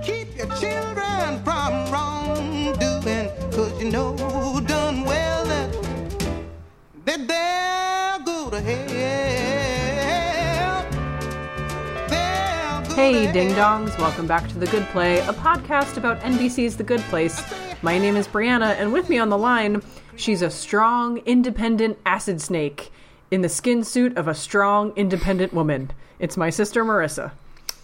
Keep your children from wrongdoing, cause you know done well that, they'll go to hell. They'll go Hey, to ding hell. dongs, welcome back to The Good Play, a podcast about NBC's The Good Place. My name is Brianna, and with me on the line, she's a strong, independent acid snake in the skin suit of a strong, independent woman. It's my sister Marissa.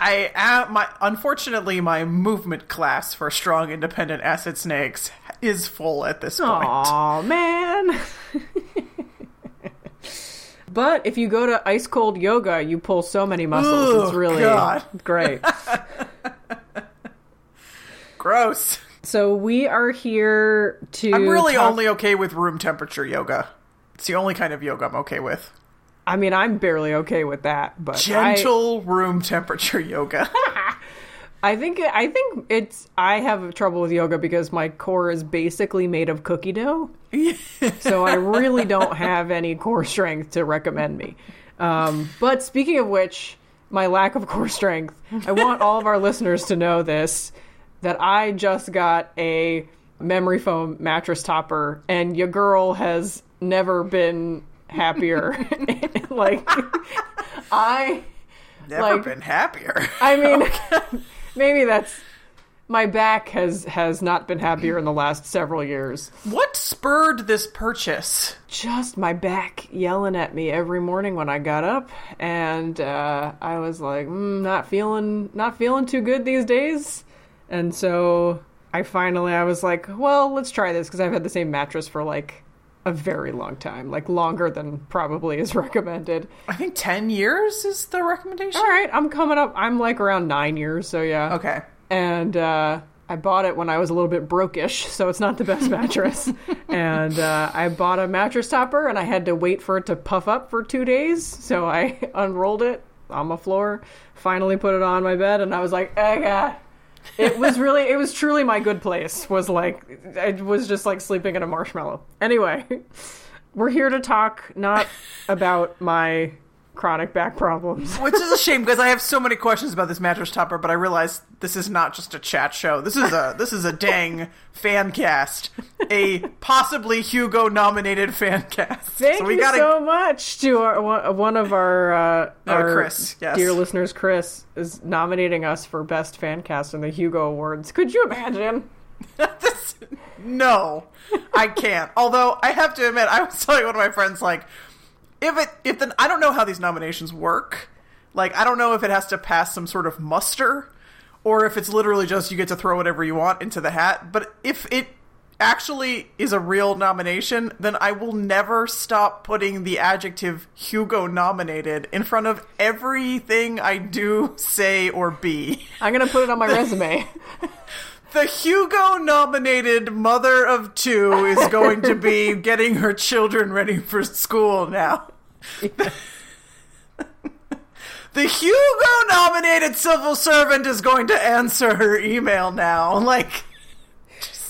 I am my unfortunately my movement class for strong independent acid snakes is full at this point. Aw, man. but if you go to ice cold yoga, you pull so many muscles. it's really God. great. Gross. So we are here to. I'm really talk- only okay with room temperature yoga. It's the only kind of yoga I'm okay with. I mean, I'm barely okay with that, but I- Gentle room temperature yoga. I think I think it's I have trouble with yoga because my core is basically made of cookie dough. so I really don't have any core strength to recommend me. Um, but speaking of which, my lack of core strength, I want all of our listeners to know this that I just got a memory foam mattress topper and your girl has never been happier. like I Never Like- been happier. I mean, maybe that's my back has has not been happier in the last several years. what spurred this purchase? Just my back yelling at me every morning when I got up, and uh, I was like, mm, not feeling not feeling too good these days. And so I finally I was like, well, let's try this because I've had the same mattress for like a very long time, like longer than probably is recommended. I think 10 years is the recommendation. All right, I'm coming up. I'm like around nine years, so yeah. Okay. and uh, I bought it when I was a little bit brokish, so it's not the best mattress. and uh, I bought a mattress topper, and I had to wait for it to puff up for two days. So I unrolled it on the floor, finally put it on my bed, and I was like, "Oh god." It was really, it was truly my good place. Was like, I was just like sleeping in a marshmallow. Anyway, we're here to talk not about my chronic back problems. Which is a shame because I have so many questions about this mattress topper, but I realize this is not just a chat show. This is a this is a dang fan cast, a possibly Hugo nominated fan cast. Thank so we you gotta so much to our, one- one of our, uh, Oh, our Chris, yes. dear listeners. Chris is nominating us for best fan cast in the Hugo Awards. Could you imagine? this, no, I can't. Although I have to admit, I was telling one of my friends like, if it if the I don't know how these nominations work. Like I don't know if it has to pass some sort of muster, or if it's literally just you get to throw whatever you want into the hat. But if it actually is a real nomination, then I will never stop putting the adjective Hugo nominated in front of everything I do, say, or be. I'm gonna put it on my resume. The Hugo nominated mother of two is going to be getting her children ready for school now. The Hugo nominated civil servant is going to answer her email now. Like,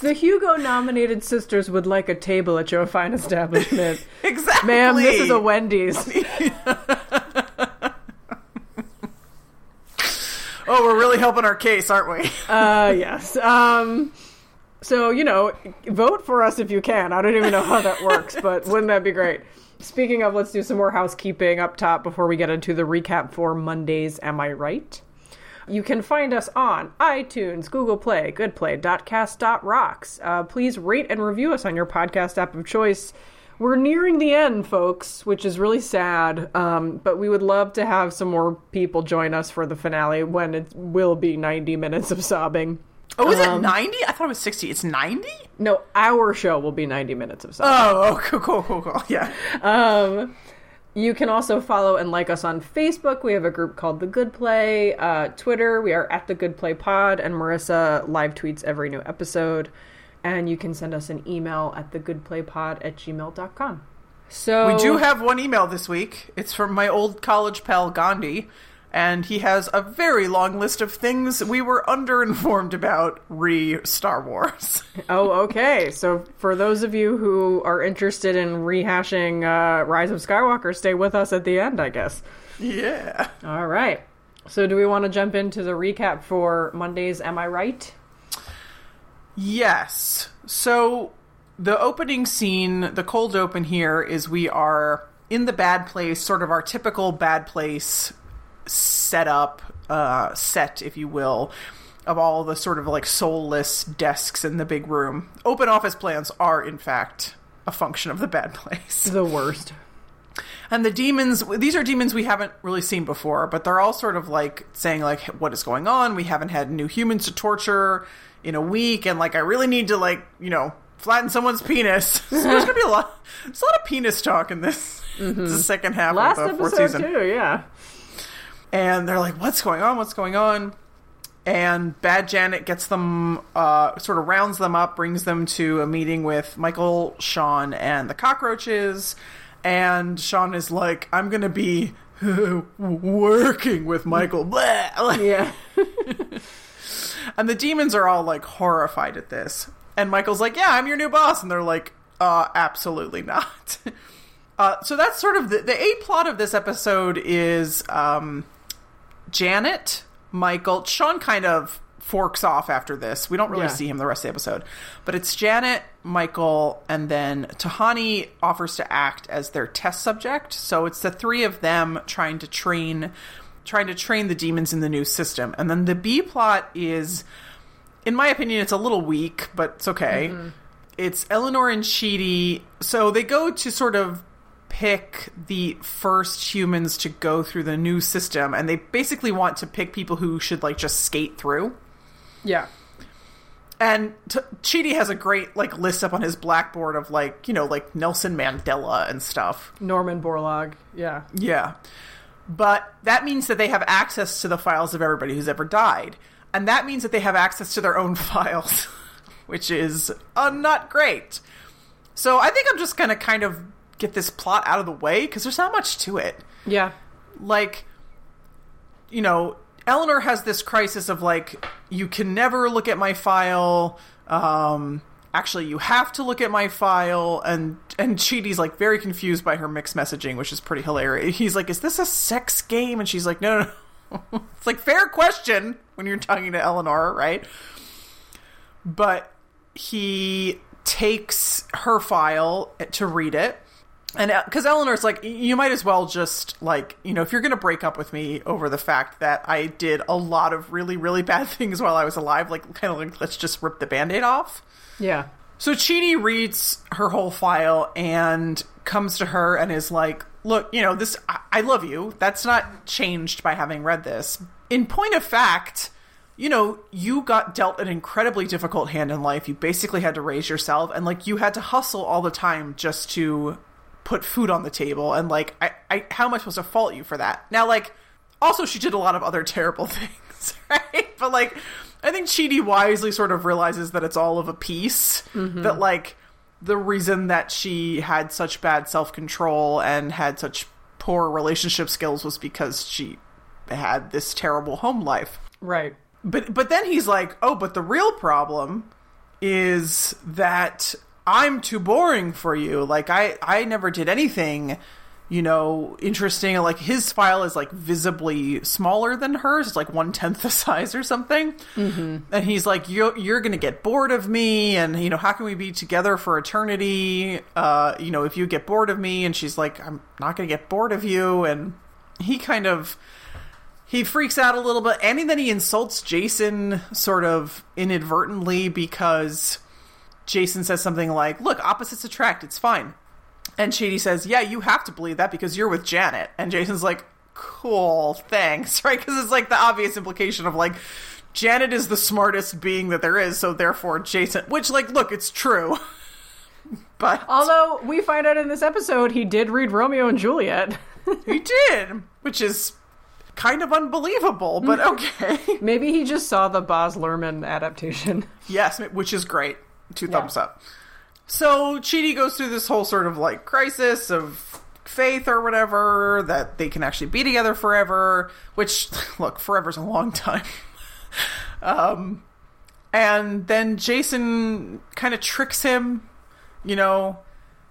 the Hugo nominated sisters would like a table at your fine establishment. exactly. Ma'am, this is a Wendy's. Oh, we're really helping our case, aren't we? Uh, yes. Um, so, you know, vote for us if you can. I don't even know how that works, but wouldn't that be great? Speaking of, let's do some more housekeeping up top before we get into the recap for Mondays. Am I right? You can find us on iTunes, Google Play, GoodPlay.cast.rocks. Uh, please rate and review us on your podcast app of choice. We're nearing the end, folks, which is really sad. Um, but we would love to have some more people join us for the finale when it will be 90 minutes of sobbing. Oh, is Um, it 90? I thought it was 60. It's 90? No, our show will be 90 minutes of sobbing. Oh, oh, cool, cool, cool, cool. Yeah. Um, you can also follow and like us on Facebook. We have a group called The Good Play. Uh, Twitter, we are at The Good Play Pod, and Marissa live tweets every new episode. And you can send us an email at thegoodplaypod at gmail.com. So We do have one email this week. It's from my old college pal Gandhi, and he has a very long list of things we were underinformed about re Star Wars. Oh, okay. So for those of you who are interested in rehashing uh, Rise of Skywalker, stay with us at the end, I guess. yeah. All right. So, do we want to jump into the recap for Monday's Am I Right? Yes. So the opening scene, the cold open here is we are in the bad place, sort of our typical bad place setup, uh, set, if you will, of all the sort of like soulless desks in the big room. Open office plans are, in fact, a function of the bad place. The worst. And the demons, these are demons we haven't really seen before, but they're all sort of like saying like, what is going on? We haven't had new humans to torture in a week, and like, I really need to like, you know, flatten someone's penis. so there's gonna be a lot, there's a lot of penis talk in this, the second half Last of the fourth season. too, yeah. And they're like, what's going on? What's going on? And Bad Janet gets them, uh, sort of rounds them up, brings them to a meeting with Michael, Sean, and the cockroaches. And Sean is like, I'm to be working with Michael. Blah. Like, Yeah. And the demons are all like horrified at this. And Michael's like, "Yeah, I'm your new boss," and they're like, "Uh, absolutely not." uh, so that's sort of the, the a plot of this episode is um, Janet, Michael, Sean kind of forks off after this. We don't really Yeah. see him the rest of the episode, but it's Janet, Michael, and then Tahani offers to act as their test subject. So it's the three of them trying to train, trying to train the demons in the new system. And then the B plot is, in my opinion, it's a little weak, but it's okay. Mm-hmm. It's Eleanor and Chidi. So they go to sort of pick the first humans to go through the new system, and they basically want to pick people who should like just skate through. Yeah. And t- Chidi has a great like list up on his blackboard of like you know like Nelson Mandela and stuff. Norman Borlaug. Yeah. Yeah, but that means that they have access to the files of everybody who's ever died, and that means that they have access to their own files, which is uh, not great. So I think I'm just gonna kind of get this plot out of the way because there's not much to it Yeah. like you know eleanor has this crisis of like you can never look at my file um actually you have to look at my file and and Chidi's like very confused by her mixed messaging which is pretty hilarious he's like is this a sex game and she's like no no, no. it's like fair question when you're talking to eleanor right but he takes her file to read it and uh, because Eleanor's like, you might as well just like, you know, if you're going to break up with me over the fact that I did a lot of really, really bad things while I was alive, like, kind of like, let's just rip the band aid off. Yeah. So Chidi reads her whole file and comes to her and is like, look, you know, this, I, I love you. That's not changed by having read this. In point of fact, you know, you got dealt an incredibly difficult hand in life. You basically had to raise yourself and like you had to hustle all the time just to put food on the table and like I, I how am I supposed to fault you for that? Now like also she did a lot of other terrible things, right? But like I think Chidi wisely sort of realizes that it's all of a piece. Mm-hmm. That like the reason that she had such bad self control and had such poor relationship skills was because she had this terrible home life. Right. But but then he's like, "Oh, but the real problem is that I'm too boring for you. Like I I never did anything, you know, interesting. Like his file is like visibly smaller than hers. It's like one tenth the size or something. Mm-hmm. And he's like, "You're you're gonna get bored of me, and you know, how can we be together for eternity? Uh, you know, if you get bored of me." And she's like, "I'm not gonna get bored of you." And he kind of he freaks out a little bit and then he insults jason sort of inadvertently because jason says something like look opposites attract it's fine and chidi says yeah you have to believe that because you're with janet and jason's like cool thanks right because it's like the obvious implication of like janet is the smartest being that there is so therefore jason which like look it's true but Although we find out in this episode he did read Romeo and Juliet. he did which is kind of unbelievable but mm. okay Maybe he just saw the Baz Luhrmann adaptation. Yes, which is great. Two thumbs up. So Chidi goes through this whole sort of like crisis of faith or whatever that they can actually be together forever. Which, look, forever's a long time. um, and then Jason kind of tricks him, you know,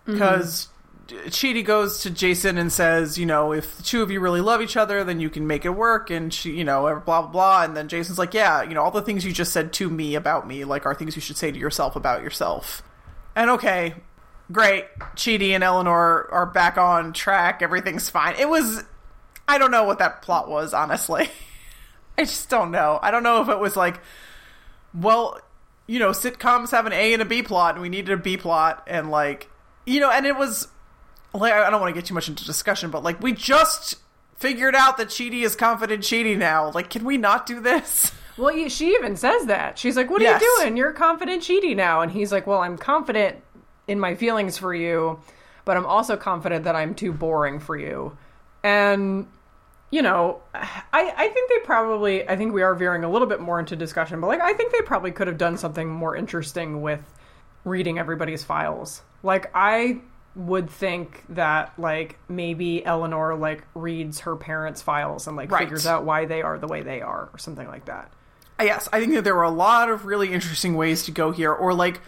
because Chidi goes to Jason and says, you know, if the two of you really love each other, then you can make it work. And she, you know, blah, blah, blah. And then Jason's like, yeah, you know, all the things you just said to me about me, like, are things you should say to yourself about yourself. And okay, great. Chidi and Eleanor are back on track. Everything's fine. It was, I don't know what that plot was, honestly. I just don't know. I don't know if it was like, well, you know, sitcoms have an A and a B plot, and we needed a B plot, and like, you know, and it was like I don't want to get too much into discussion, but like we just figured out that Chidi is confident Chidi now. Like, can we not do this? Well, she even says that. She's like, "What are Yes. you doing? You're confident Chidi now." And he's like, "Well, I'm confident in my feelings for you, but I'm also confident that I'm too boring for you." And you know, I I think they probably I think we are veering a little bit more into discussion, but like I think they probably could have done something more interesting with reading everybody's files. Like I would think that like maybe Eleanor like reads her parents' files and like Right. figures out why they are the way they are or something like that. Yes, I think that there were a lot of really interesting ways to go here, or like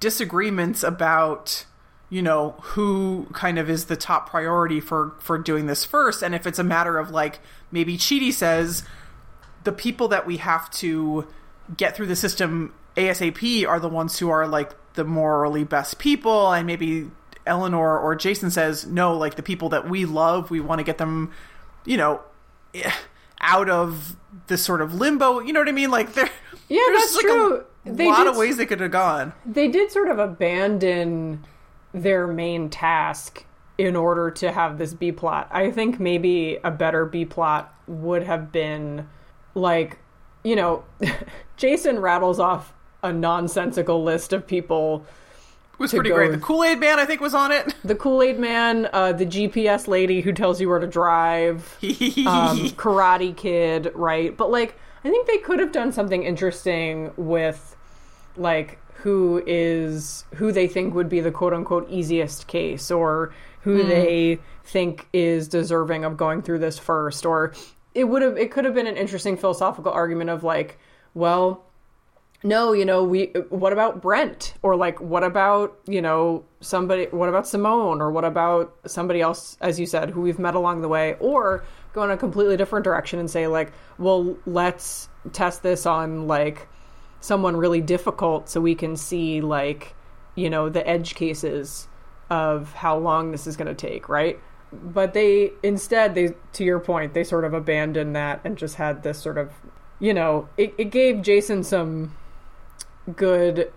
disagreements about you know who kind of is the top priority for for doing this first, and if it's a matter of like maybe Chidi says the people that we have to get through the system ASAP are the ones who are like the morally best people, and maybe Eleanor or Jason says no, like the people that we love, we want to get them, you know, eh, out of this sort of limbo. You know what I mean? Like there, Yeah, there's that's like true. A They lot did of ways they could have gone. they did sort of abandon their main task in order to have this B plot. I think maybe a better B plot would have been like, you know, Jason rattles off a nonsensical list of people was pretty great. The Kool Aid Man, I think, was on it. the Kool Aid Man, uh, the GPS lady who tells you where to drive, um, Karate Kid, right? But like, I think they could have done something interesting with like who is who they think would be the quote unquote easiest case, or who they think is deserving of going through this first, or it would have it could have been an interesting philosophical argument of like, well, no, you know, we what about Brent? Or like what about, you know, somebody what about Simone? Or what about somebody else as you said who we've met along the way? Or go in a completely different direction and say like, well, let's test this on like someone really difficult so we can see like, you know, the edge cases of how long this is going to take, right? But they instead they to your point, they sort of abandoned that and just had this sort of you know, it, it gave Jason some good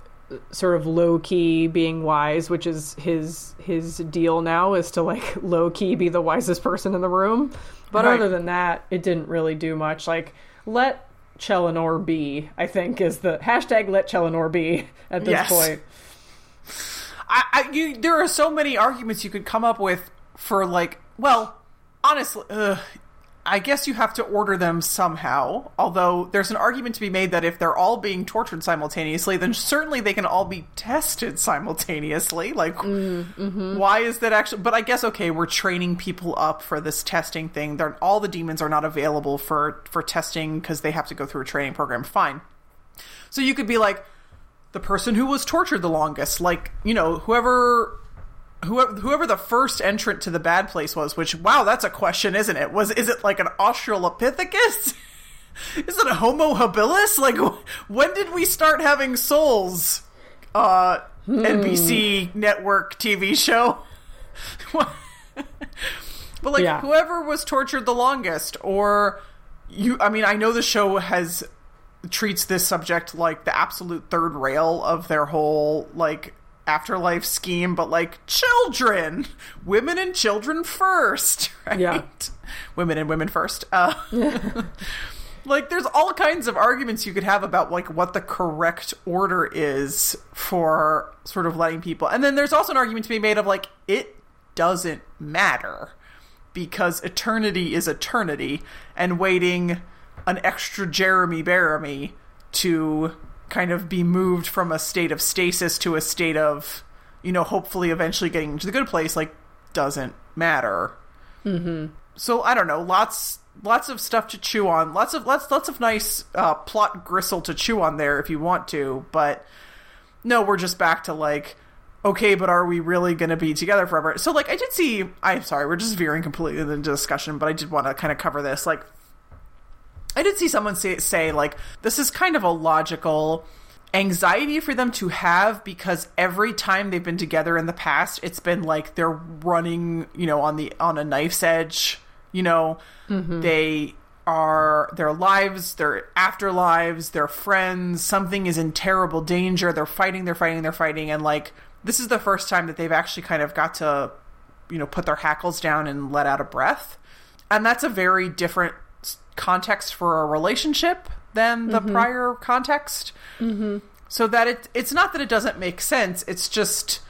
sort of low key being wise, which is his his deal now is to like low key be the wisest person in the room. But Right. other than that, it didn't really do much. Like let Cheleanor be, I think is the hashtag let Cheleanor be at this Yes. point. I, I you, there are so many arguments you could come up with for like, well, honestly, ugh, I guess you have to order them somehow. Although there's an argument to be made that if they're all being tortured simultaneously, then certainly they can all be tested simultaneously. Like, mm-hmm. why is that actually? But I guess okay, we're training people up for this testing thing. They're, all the demons are not available for for testing because they have to go through a training program. Fine. So you could be like the person who was tortured the longest, like you know whoever. Whoever, whoever the first entrant to the bad place was, which wow, that's a question, isn't it? Was is it like an Australopithecus? is it a Homo habilis? Like, when did we start having souls? Uh, NBC network TV show. but like, Yeah. whoever was tortured the longest, or you, I mean, I know the show has treats this subject like the absolute third rail of their whole like afterlife scheme, but like children, women and children first, right? Yeah. Women and women first. Uh, like there's all kinds of arguments you could have about like what the correct order is for sort of letting people. And then there's also an argument to be made of like it doesn't matter because eternity is eternity and waiting an extra Jeremy Bearimy to kind of be moved from a state of stasis to a state of, you know, hopefully eventually getting into the good place, like, doesn't matter. Mm-hmm. So I don't know, lots lots of stuff to chew on, lots of lots lots of nice uh, plot gristle to chew on there if you want to, but no, we're just back to like, okay, but are we really going to be together forever? So, like, I did see. I'm sorry, we're just veering completely into the discussion, but I did want to kind of cover this. Like, I did see someone say, say like this is kind of a logical anxiety for them to have because every time they've been together in the past, it's been like they're running, you know, on the on a knife's edge. You know, mm-hmm. they are their lives, their afterlives, their friends. Something is in terrible danger. They're fighting. They're fighting. They're fighting. And like this is the first time that they've actually kind of got to, you know, put their hackles down and let out a breath. And that's a very different context for a relationship than the mm-hmm. prior context. Mm-hmm. So that it it's not that it doesn't make sense. It's just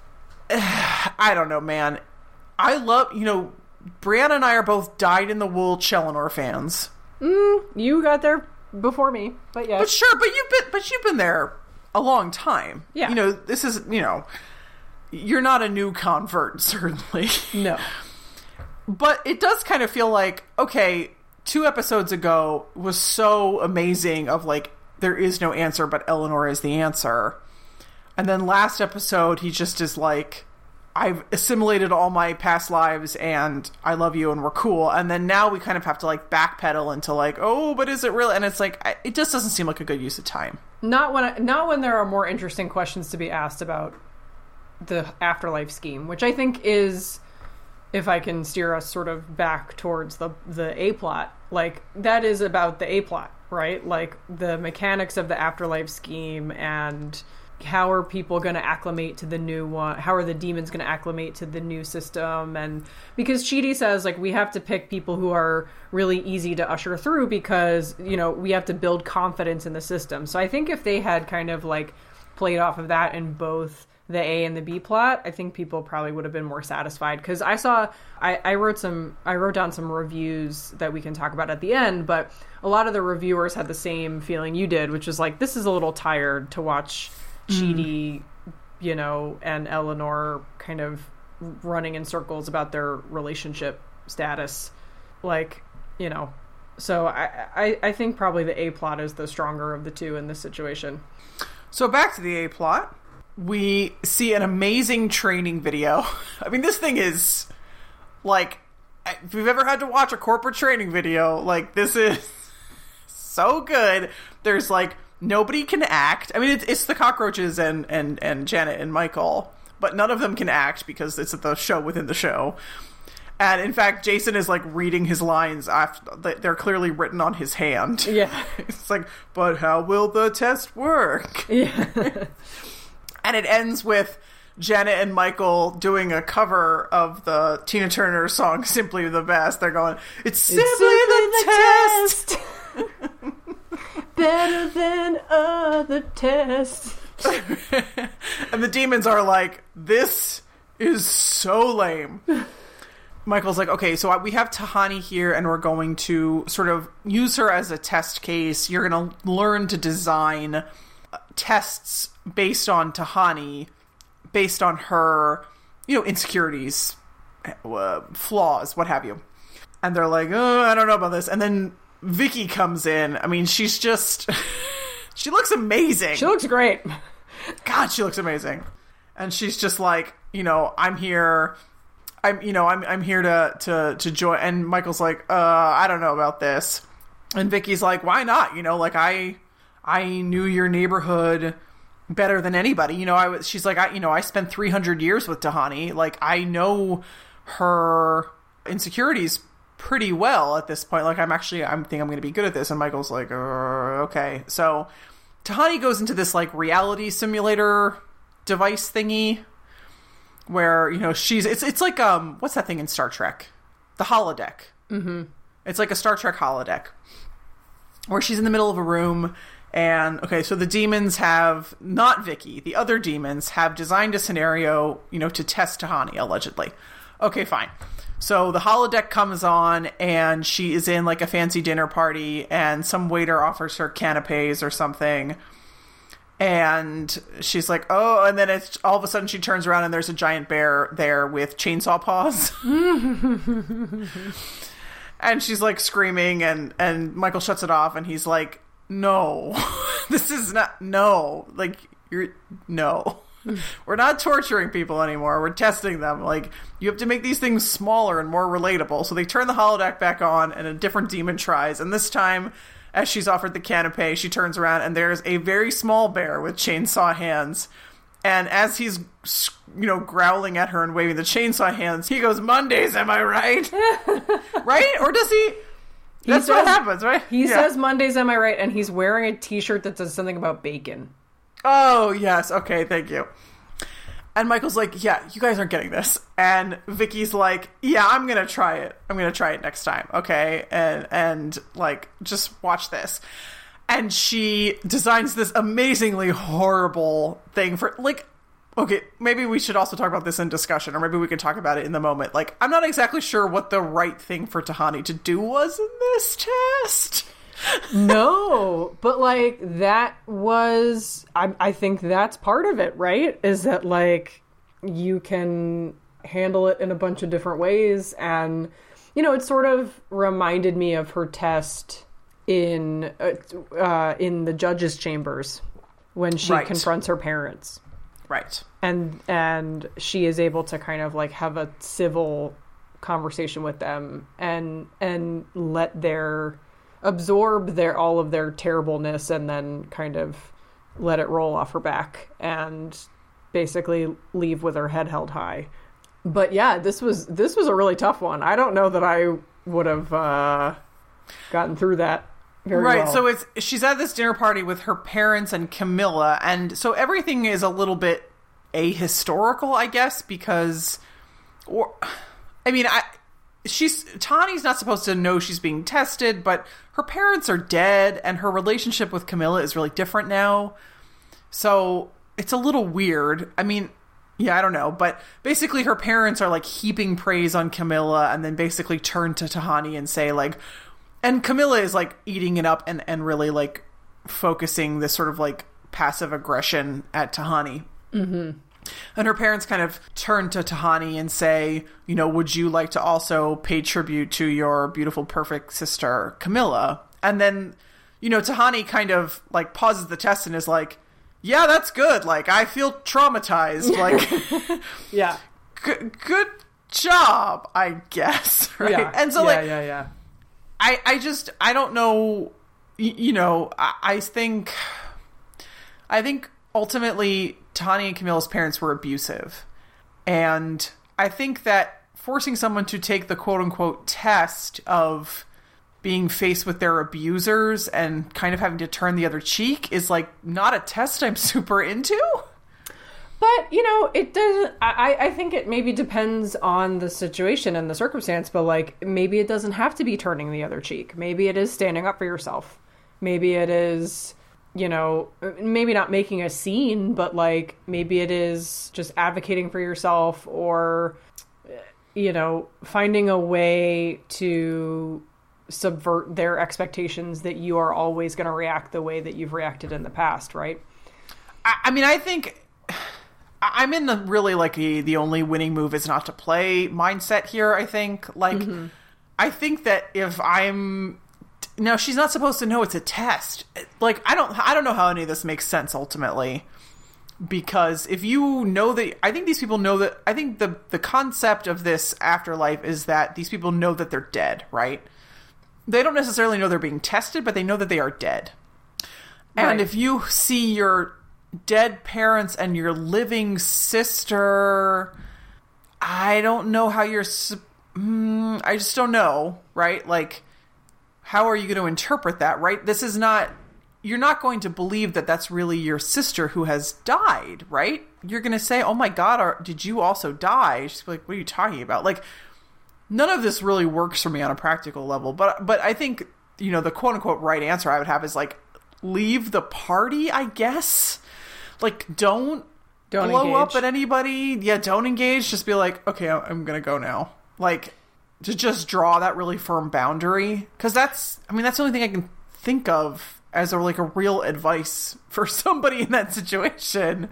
I don't know, man. I love you know Brianna and I are both dyed in the wool Cheleanor fans. Mm, you got there before me, but yes. But sure, but you've been but you've been there a long time. Yeah. You know, this is you know you're not a new convert, certainly. no. but it does kind of feel like okay two episodes ago was so amazing of like there is no answer but eleanor is the answer. And then last episode he just is like i've assimilated all my past lives and i love you and we're cool. And then now we kind of have to like backpedal into like oh but is it real? And it's like it just doesn't seem like a good use of time. Not when I, not when there are more interesting questions to be asked about the afterlife scheme, which I think is if I can steer us sort of back towards the the A plot, like that is about the A plot, right? Like the mechanics of the afterlife scheme and how are people going to acclimate to the new one? How are the demons going to acclimate to the new system? And because Chidi says like we have to pick people who are really easy to usher through because you know we have to build confidence in the system. So I think if they had kind of like played off of that in both the A and the B plot, I think people probably would have been more satisfied. Because I saw, I, I wrote some, I wrote down some reviews that we can talk about at the end, but a lot of the reviewers had the same feeling you did, which is like, this is a little tired to watch mm. Chidi, you know, and Eleanor kind of running in circles about their relationship status. Like, you know, so I, I, I think probably the A plot is the stronger of the two in this situation. So back to the A plot. We see an amazing training video. I mean, this thing is like if you've ever had to watch a corporate training video, like this is so good. There's like nobody can act. I mean, it's, it's the cockroaches and and and Janet and Michael, but none of them can act because it's the show within the show. And in fact, Jason is like reading his lines after they're clearly written on his hand. Yeah. It's like, but how will the test work? Yeah. And it ends with Janet and Michael doing a cover of the Tina Turner song "Simply the Best." They're going, "It's simply, the, test." Better than other tests. and the demons are like, "This is so lame." Michael's like, "Okay, so we have Tahani here, and we're going to sort of use her as a test case. You're going to learn to design tests based on Tahani, based on her, you know, insecurities, uh, flaws, what have you." And they're like, "Oh, I don't know about this." And then Vicky comes in. I mean, she's just she looks amazing. She looks great. God, she looks amazing. And she's just like, you know, I'm here. I'm, you know, I'm, I'm here to, to, to join. And Michael's like, uh, I don't know about this. And Vicky's like, why not? You know, like I, I knew your neighborhood better than anybody. You know, I was, she's like, I, you know, I spent 300 years with Tahani. Like I know her insecurities pretty well at this point. Like I'm actually, I'm think I'm going to be good at this. And Michael's like, uh, okay. So Tahani goes into this like reality simulator device thingy where you know she's it's it's like um what's that thing in Star Trek the holodeck mm-hmm. it's like a Star Trek holodeck where she's in the middle of a room and okay so the demons have not Vicky the other demons have designed a scenario you know to test Tahani allegedly. Okay fine. So the holodeck comes on and she is in like a fancy dinner party and some waiter offers her canapes or something. And she's like, "Oh!" And then it's all of a sudden she turns around and there's a giant bear there with chainsaw paws, and she's like screaming, and and Michael shuts it off, and he's like, "No, this is not no, like you're no." We're not torturing people anymore. We're testing them. Like, you have to make these things smaller and more relatable. So they turn the holodeck back on, and a different demon tries. And this time, as she's offered the canapé, she turns around, and there's a very small bear with chainsaw hands. And as he's, you know, growling at her and waving the chainsaw hands, he goes, Mondays, am I right? right? Or does he? That's says- what happens, right? He Yeah. says Mondays, am I right? And he's wearing a T-shirt that says something about bacon. Oh, yes. Okay, thank you. And Michael's like, yeah, you guys aren't getting this. And Vicky's like, yeah, I'm going to try it. I'm going to try it next time. Okay. And, and like, just watch this. And she designs this amazingly horrible thing for, like, okay, maybe we should also talk about this in discussion, or maybe we can talk about it in the moment. Like, I'm not exactly sure what the right thing for Tahani to do was in this test. no, but like that was I I think that's part of it, right? Is that like you can handle it in a bunch of different ways and you know, it sort of reminded me of her test in uh, uh, in the judges' chambers when she Right. confronts her parents. Right. and and she is able to kind of like have a civil conversation with them and and let their absorb their all of their terribleness and then kind of let it roll off her back and basically leave with her head held high. But yeah this was this was a really tough one. I don't know that i would have uh gotten through that very Right. well. So it's she's at this dinner party with her parents and Camilla, and so everything is a little bit ahistorical, I guess, because, or, I mean, I she's Tani's not supposed to know she's being tested, but her parents are dead, and her relationship with Camilla is really different now. So it's a little weird. I mean, yeah, I don't know, but basically her parents are like heaping praise on Camilla and then basically turn to Tahani and say like and Camilla is like eating it up and and really like focusing this sort of like passive aggression at Tahani. Mm-hmm. And her parents kind of turn to Tahani and say, you know, would you like to also pay tribute to your beautiful, perfect sister, Camilla? And then, you know, Tahani kind of like pauses the test and is like, yeah, that's good. Like, I feel traumatized. Like, yeah good, good job, I guess. Right. yeah And so, like, yeah, like, yeah yeah I, I just I don't know you know I, I think I think ultimately Tani and Camilla's parents were abusive and I think that forcing someone to take the quote unquote test of being faced with their abusers and kind of having to turn the other cheek is like not a test I'm super into. You know, it doesn't. I I think it maybe depends on the situation and the circumstance. But like, maybe it doesn't have to be turning the other cheek. Maybe it is standing up for yourself. Maybe it is, you know, maybe not making a scene, but like maybe it is just advocating for yourself or, you know, finding a way to subvert their expectations that you are always going to react the way that you've reacted in the past, right? I, I mean, I think I'm in the really like a, the only winning move is not to play mindset here. I think like mm-hmm. I think that if I'm now she's not supposed to know it's a test. Like I don't I don't know how any of this makes sense ultimately because if you know that I think these people know that I think the the concept of this afterlife is that these people know that they're dead, right? They don't necessarily know they're being tested, but they know that they are dead. And if you see your dead parents and your living sister, I don't know how you're. Mm, I just don't know, right? Like, how are you going to interpret that, right? This is not. You're not going to believe that that's really your sister who has died, right? You're going to say, "Oh my God, are, did you also die?" She's like, "What are you talking about?" Like, none of this really works for me on a practical level. But but I think you know the quote unquote right answer I would have is like leave the party. I guess like don't Don't blow up at anybody. Yeah, don't engage. Just be like, okay, I'm- I'm gonna go now. Like to just draw that really firm boundary because that's I mean that's the only thing I can think of as a like a real advice for somebody in that situation.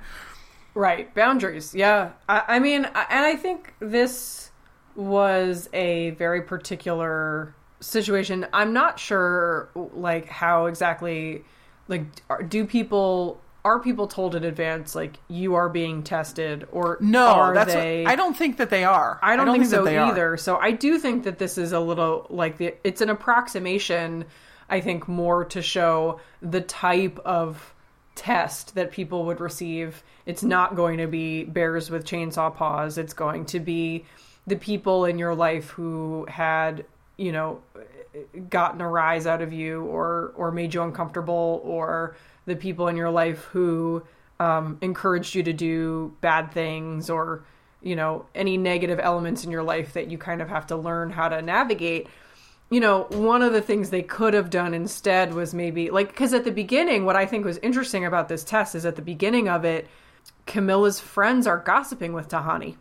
Right, boundaries. Yeah, I, I mean, I- and I think this was a very particular situation. I'm not sure, like, how exactly, like, are, do people are people told in advance like you are being tested or No, are that's they what, I don't think that they are. I don't, think, that so they are. either. So I do think that this is a little like the it's an approximation. I think more to show the type of test that people would receive. It's not going to be bears with chainsaw paws. It's going to be the people in your life who had you know gotten a rise out of you or or made you uncomfortable or the people in your life who um, encouraged you to do bad things or you know any negative elements in your life that you kind of have to learn how to navigate you know one of the things they could have done instead was maybe like because at the beginning what i think was interesting about this test is at the beginning of it camilla's friends are gossiping with tahani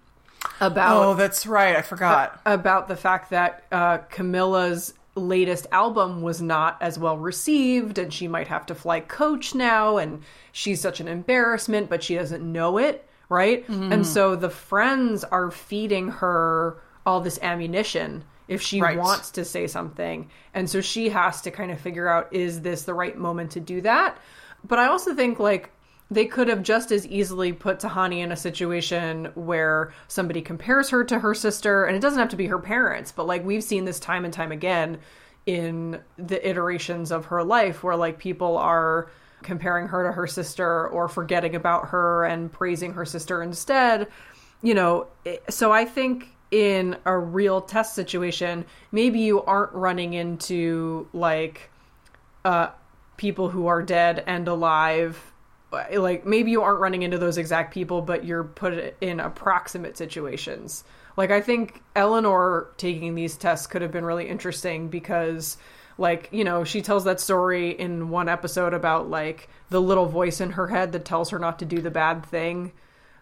about Oh, that's right. I forgot. about the fact that uh, Camilla's latest album was not as well received, and she might have to fly coach now, and she's such an embarrassment, but she doesn't know it, right? Mm-hmm. And so the friends are feeding her all this ammunition if she Right. wants to say something. And so she has to kind of figure out is this the right moment to do that? But I also think like they could have just as easily put Tahani in a situation where somebody compares her to her sister, and it doesn't have to be her parents, but like we've seen this time and time again in the iterations of her life where like people are comparing her to her sister or forgetting about her and praising her sister instead. You know, so I think in a real test situation, maybe you aren't running into like uh, people who are dead and alive. Uh, like maybe you aren't running into those exact people, but you're put in approximate situations. Like I think Eleanor taking these tests could have been really interesting because like, you know, she tells that story in one episode about like the little voice in her head that tells her not to do the bad thing.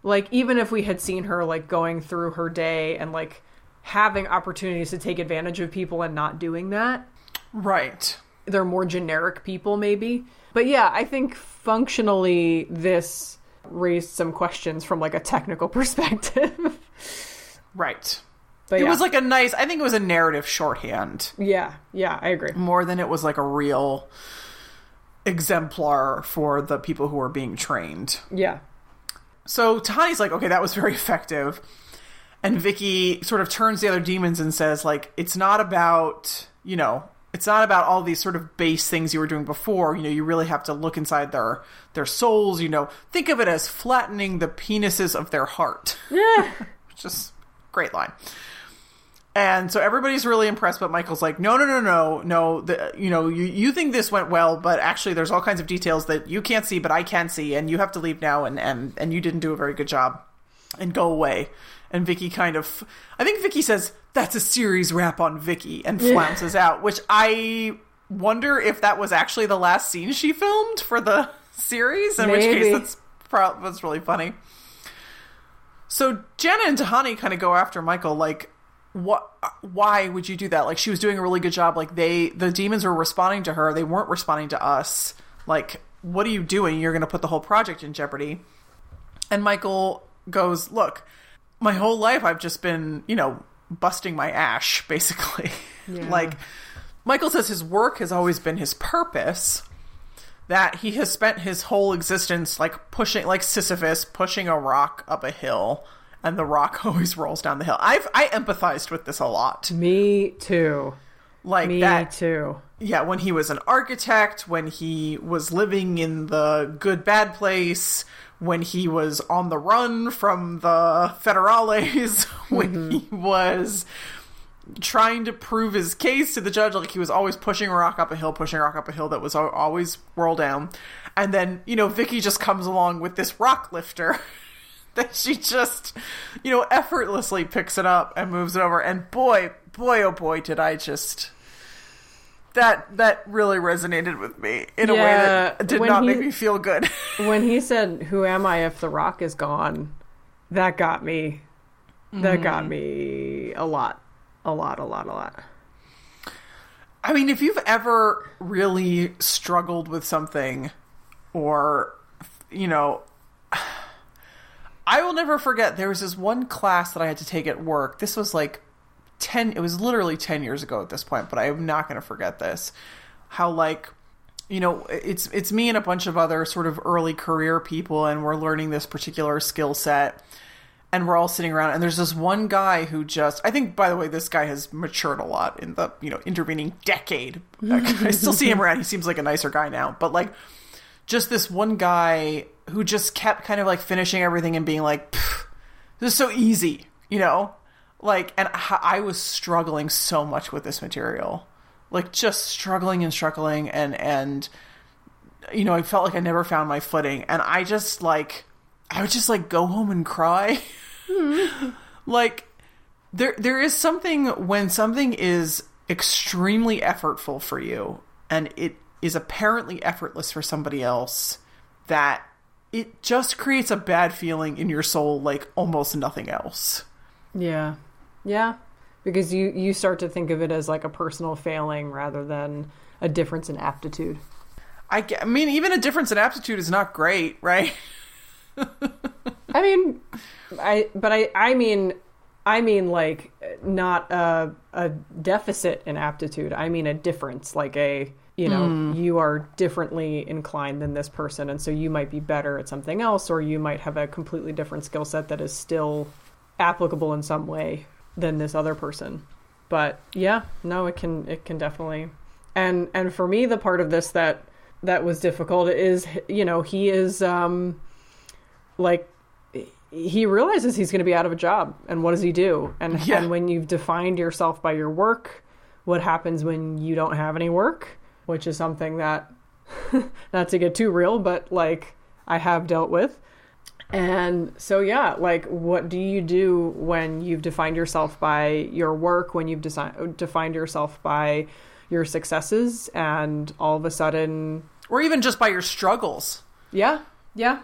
Like even if we had seen her like going through her day and like having opportunities to take advantage of people and not doing that, Right. they're more generic people maybe but yeah i think functionally this raised some questions from like a technical perspective Right. but It yeah. was like a nice. I think it was a narrative shorthand yeah yeah i agree more than it was like a real exemplar for the people who were being trained. yeah So Tahani's like, okay, that was very effective. And Vicky sort of turns the other demons and says, like, it's not about, you know, it's not about all these sort of base things you were doing before. You know, you really have to look inside their their souls. You know, think of it as flattening the penises of their heart. yeah Which is great line. And so everybody's really impressed, but Michael's like, no, no, no, no, no. The, you know, you, you think this went well, but actually, there's all kinds of details that you can't see, but I can see, and you have to leave now, and and and you didn't do a very good job, and go away. And Vicky kind of, I think Vicky says that's a series wrap on Vicky, and flounces out, which I wonder if that was actually the last scene she filmed for the series, in which case that's pro- that's really funny. So Janet and Tahani kind of go after Michael, like, what? Why would you do that? Like, she was doing a really good job. Like, they, the demons were responding to her. They weren't responding to us. Like, what are you doing? You're going to put the whole project in jeopardy. And Michael goes, look, my whole life I've just been, you know, busting my ash, basically. Yeah. like, Michael says his work has always been his purpose that he has spent his whole existence like pushing like Sisyphus pushing a rock up a hill and the rock always rolls down the hill. I've I empathized with this a lot. me too Like me that too yeah, when he was an architect, when he was living in the good bad place, when he was on the run from the federales, when mm-hmm. he was trying to prove his case to the judge, like he was always pushing a rock up a hill, pushing a rock up a hill that was always roll down. And then, you know, Vicky just comes along with this rock lifter that she just, you know, effortlessly picks it up and moves it over. And boy, boy, oh boy, did I just that that really resonated with me in a way that did not he- make me feel good. when he said who am i if the rock is gone that got me that got mm. me a lot a lot a lot a lot I mean, if you've ever really struggled with something or you know I will never forget there was this one class that I had to take at work. This was like 10 it was literally 10 years ago at this point, but I am not going to forget this. How like you know, it's it's me and a bunch of other sort of early career people, and we're learning this particular skill set, and we're all sitting around, and there's this one guy who just, I think, by the way, this guy has matured a lot in the you know intervening decade. I still see him around; he seems like a nicer guy now, but like, just this one guy who just kept kind of like finishing everything and being like, "This is so easy," you know, like, and I was struggling so much with this material. Like just struggling and struggling and and you know i felt like i never found my footing. And i just like i would just like go home and cry. Like there there is something when something is extremely effortful for you and it is apparently effortless for somebody else that it just creates a bad feeling in your soul like almost nothing else. Yeah. Yeah. Because you you start to think of it as like a personal failing rather than a difference in aptitude. I, I mean even a difference in aptitude is not great right I mean, I but I I mean I mean like not a a deficit in aptitude. I mean a difference, like a you know hmm. you are differently inclined than this person, and so you might be better at something else, or you might have a completely different skill set that is still applicable in some way than this other person. But yeah, no, it can it can definitely and and for me the part of this that that was difficult is you know he is um like he realizes he's going to be out of a job and what does he do and Yeah. and when you've defined yourself by your work what happens when you don't have any work which is something that not to get too real but like I have dealt with and so yeah like what do you do when you've defined yourself by your work when you've desi- defined yourself by your successes and all of a sudden or even just by your struggles yeah, yeah,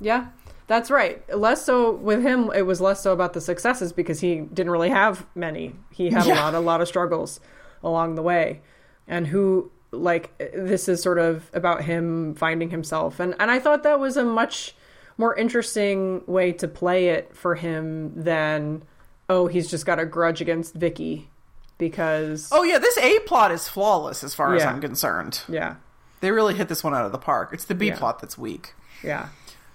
yeah. That's right. Less so with him. It was less so about the successes because he didn't really have many. He had a lot, a lot of struggles along the way, and who like this is sort of about him finding himself. And and I thought that was a much more interesting way to play it for him than oh he's just got a grudge against Vicky because Oh yeah, this A plot is flawless as far as I'm concerned. yeah They really hit this one out of the park. It's the B Yeah. plot that's weak. yeah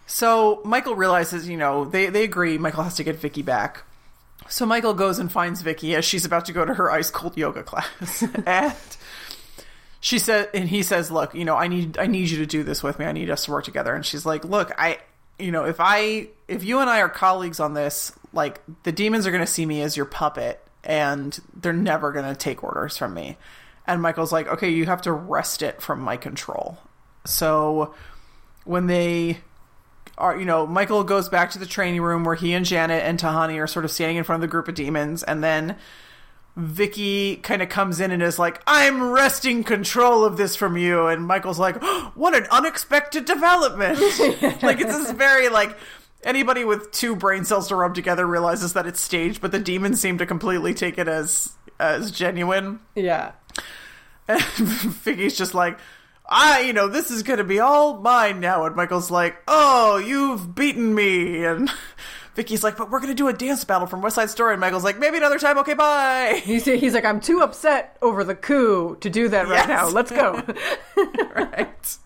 So Michael realizes, you know, they they agree Michael has to get Vicky back. So Michael goes and finds Vicky as she's about to go to her ice cold yoga class. and she said and he says, "Look, you know, I need I need you to do this with me. I need us to work together." And she's like, "Look, I you know, if I if you and I are colleagues on this, like the demons are going to see me as your puppet and they're never going to take orders from me." And Michael's like, "Okay, you have to wrest it from my control." So when they are you know michael goes back to the training room where he and janet and tahani are sort of standing in front of the group of demons and then vicky kind of comes in and is like i'm wresting control of this from you and michael's like oh, what an unexpected development like it's this very like anybody with two brain cells to rub together realizes that it's staged but the demons seem to completely take it as as genuine yeah and Vicky's just like, I, you know, this is going to be all mine now. And Michael's like, oh, you've beaten me. And Vicky's like, but we're going to do a dance battle from West Side Story. And Michael's like, maybe another time. Okay, bye. He's, he's like, I'm too upset over the coup to do that right Yes. now. Let's go. right.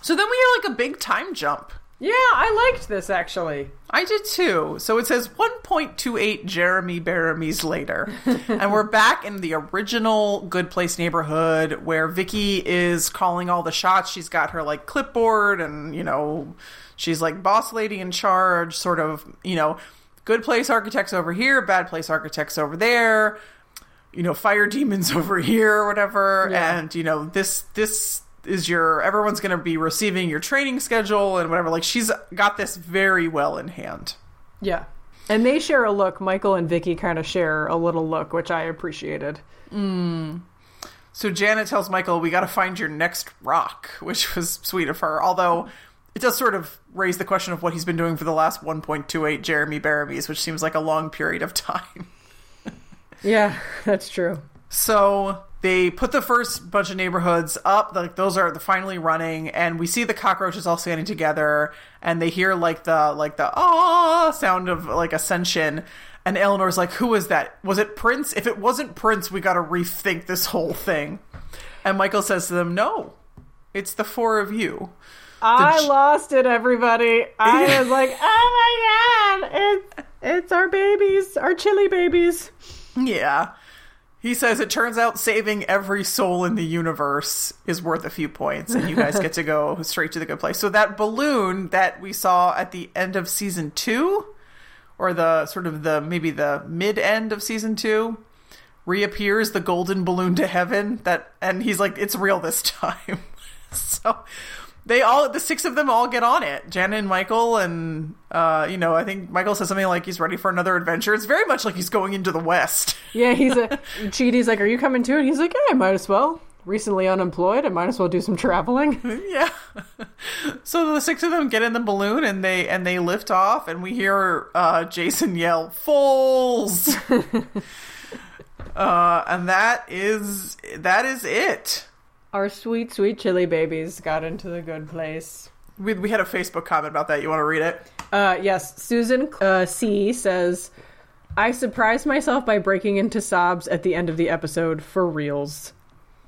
so then we hear like a big time jump. yeah, I liked this actually. I did too. So it says 1.28 Jeremy Bearimys later. and we're back in the original Good Place neighborhood where Vicky is calling all the shots. She's got her like clipboard and, you know, she's like boss lady in charge, sort of, you know, good place architects over here, bad place architects over there, you know, fire demons over here or whatever. Yeah. And, you know, this, this, is your everyone's going to be receiving your training schedule and whatever like she's got this very well in hand Yeah. And they share a look. Michael and Vicky kind of share a little look, which I appreciated. Mm. So Janet tells Michael, "We got to find your next rock," which was sweet of her. Although it does sort of raise the question of what he's been doing for the last 1.28 Jeremy Bearimys, which seems like a long period of time. Yeah, that's true. So they put the first bunch of neighborhoods up, like those are the finally running, and we see the cockroaches all standing together, and they hear like the like the ah sound of like ascension. And Eleanor's like, "Who is that? Was it Prince? If it wasn't Prince, we got to rethink this whole thing." And Michael says to them, "No, it's the four of you." I j- lost it, everybody. I was like, oh my god, it's it's our babies, our chili babies. Yeah. He says it turns out saving every soul in the universe is worth a few points, and you guys get to go straight to the good place. So that balloon that we saw at the end of season two, or the sort of the maybe the mid end of season two, reappears the golden balloon to heaven. That and he's like, it's real this time. so they all the six of them all get on it jen and michael and uh you know i think michael says something like he's ready for another adventure it's very much like he's going into the west Yeah, he's a Chidi's like, are you coming too? And he's like, yeah, I might as well. Recently unemployed, I might as well do some traveling. yeah so the six of them get in the balloon and they and they lift off and we hear uh jason yell fools uh and that is that is it Our sweet, sweet chili babies got into the good place. we, we had a facebook comment about that you want to read it Uh, yes, Susan uh, C says, I surprised myself by breaking into sobs at the end of the episode for reals.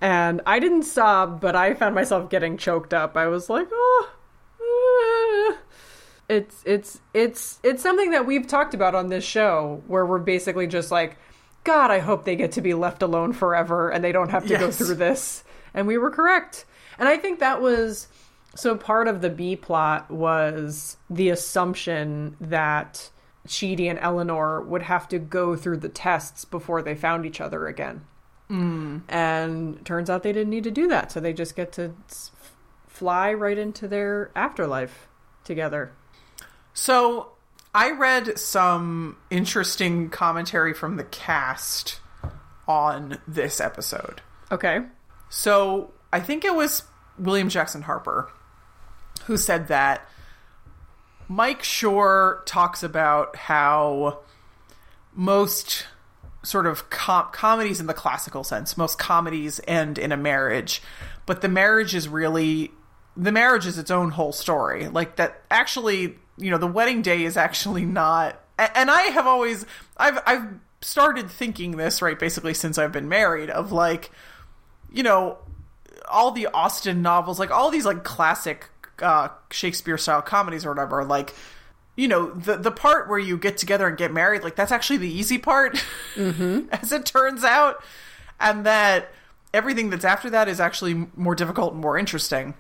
And I didn't sob, but I found myself getting choked up. I was like, oh. uh." It's it's it's it's something that we've talked about on this show where we're basically just like, God, I hope they get to be left alone forever and they don't have to go through this. And we were correct. And I think that was so part of the B plot was the assumption that Chidi and Eleanor would have to go through the tests before they found each other again. Mm. And turns out they didn't need to do that, so they just get to s- fly right into their afterlife together. So I read some interesting commentary from the cast on this episode. Okay. So I think it was William Jackson Harper who said that Mike Schur talks about how most sort of com- comedies in the classical sense, most comedies end in a marriage, but the marriage is really the marriage is its own whole story. Like that actually, you know, the wedding day is actually not and I have always I've I've started thinking this, right, basically since I've been married of like you know, all the Austen novels, like all these like classic uh, Shakespeare style comedies or whatever, like you know the the part where you get together and get married, like that's actually the easy part, mm-hmm. as it turns out, and that everything that's after that is actually more difficult and more interesting,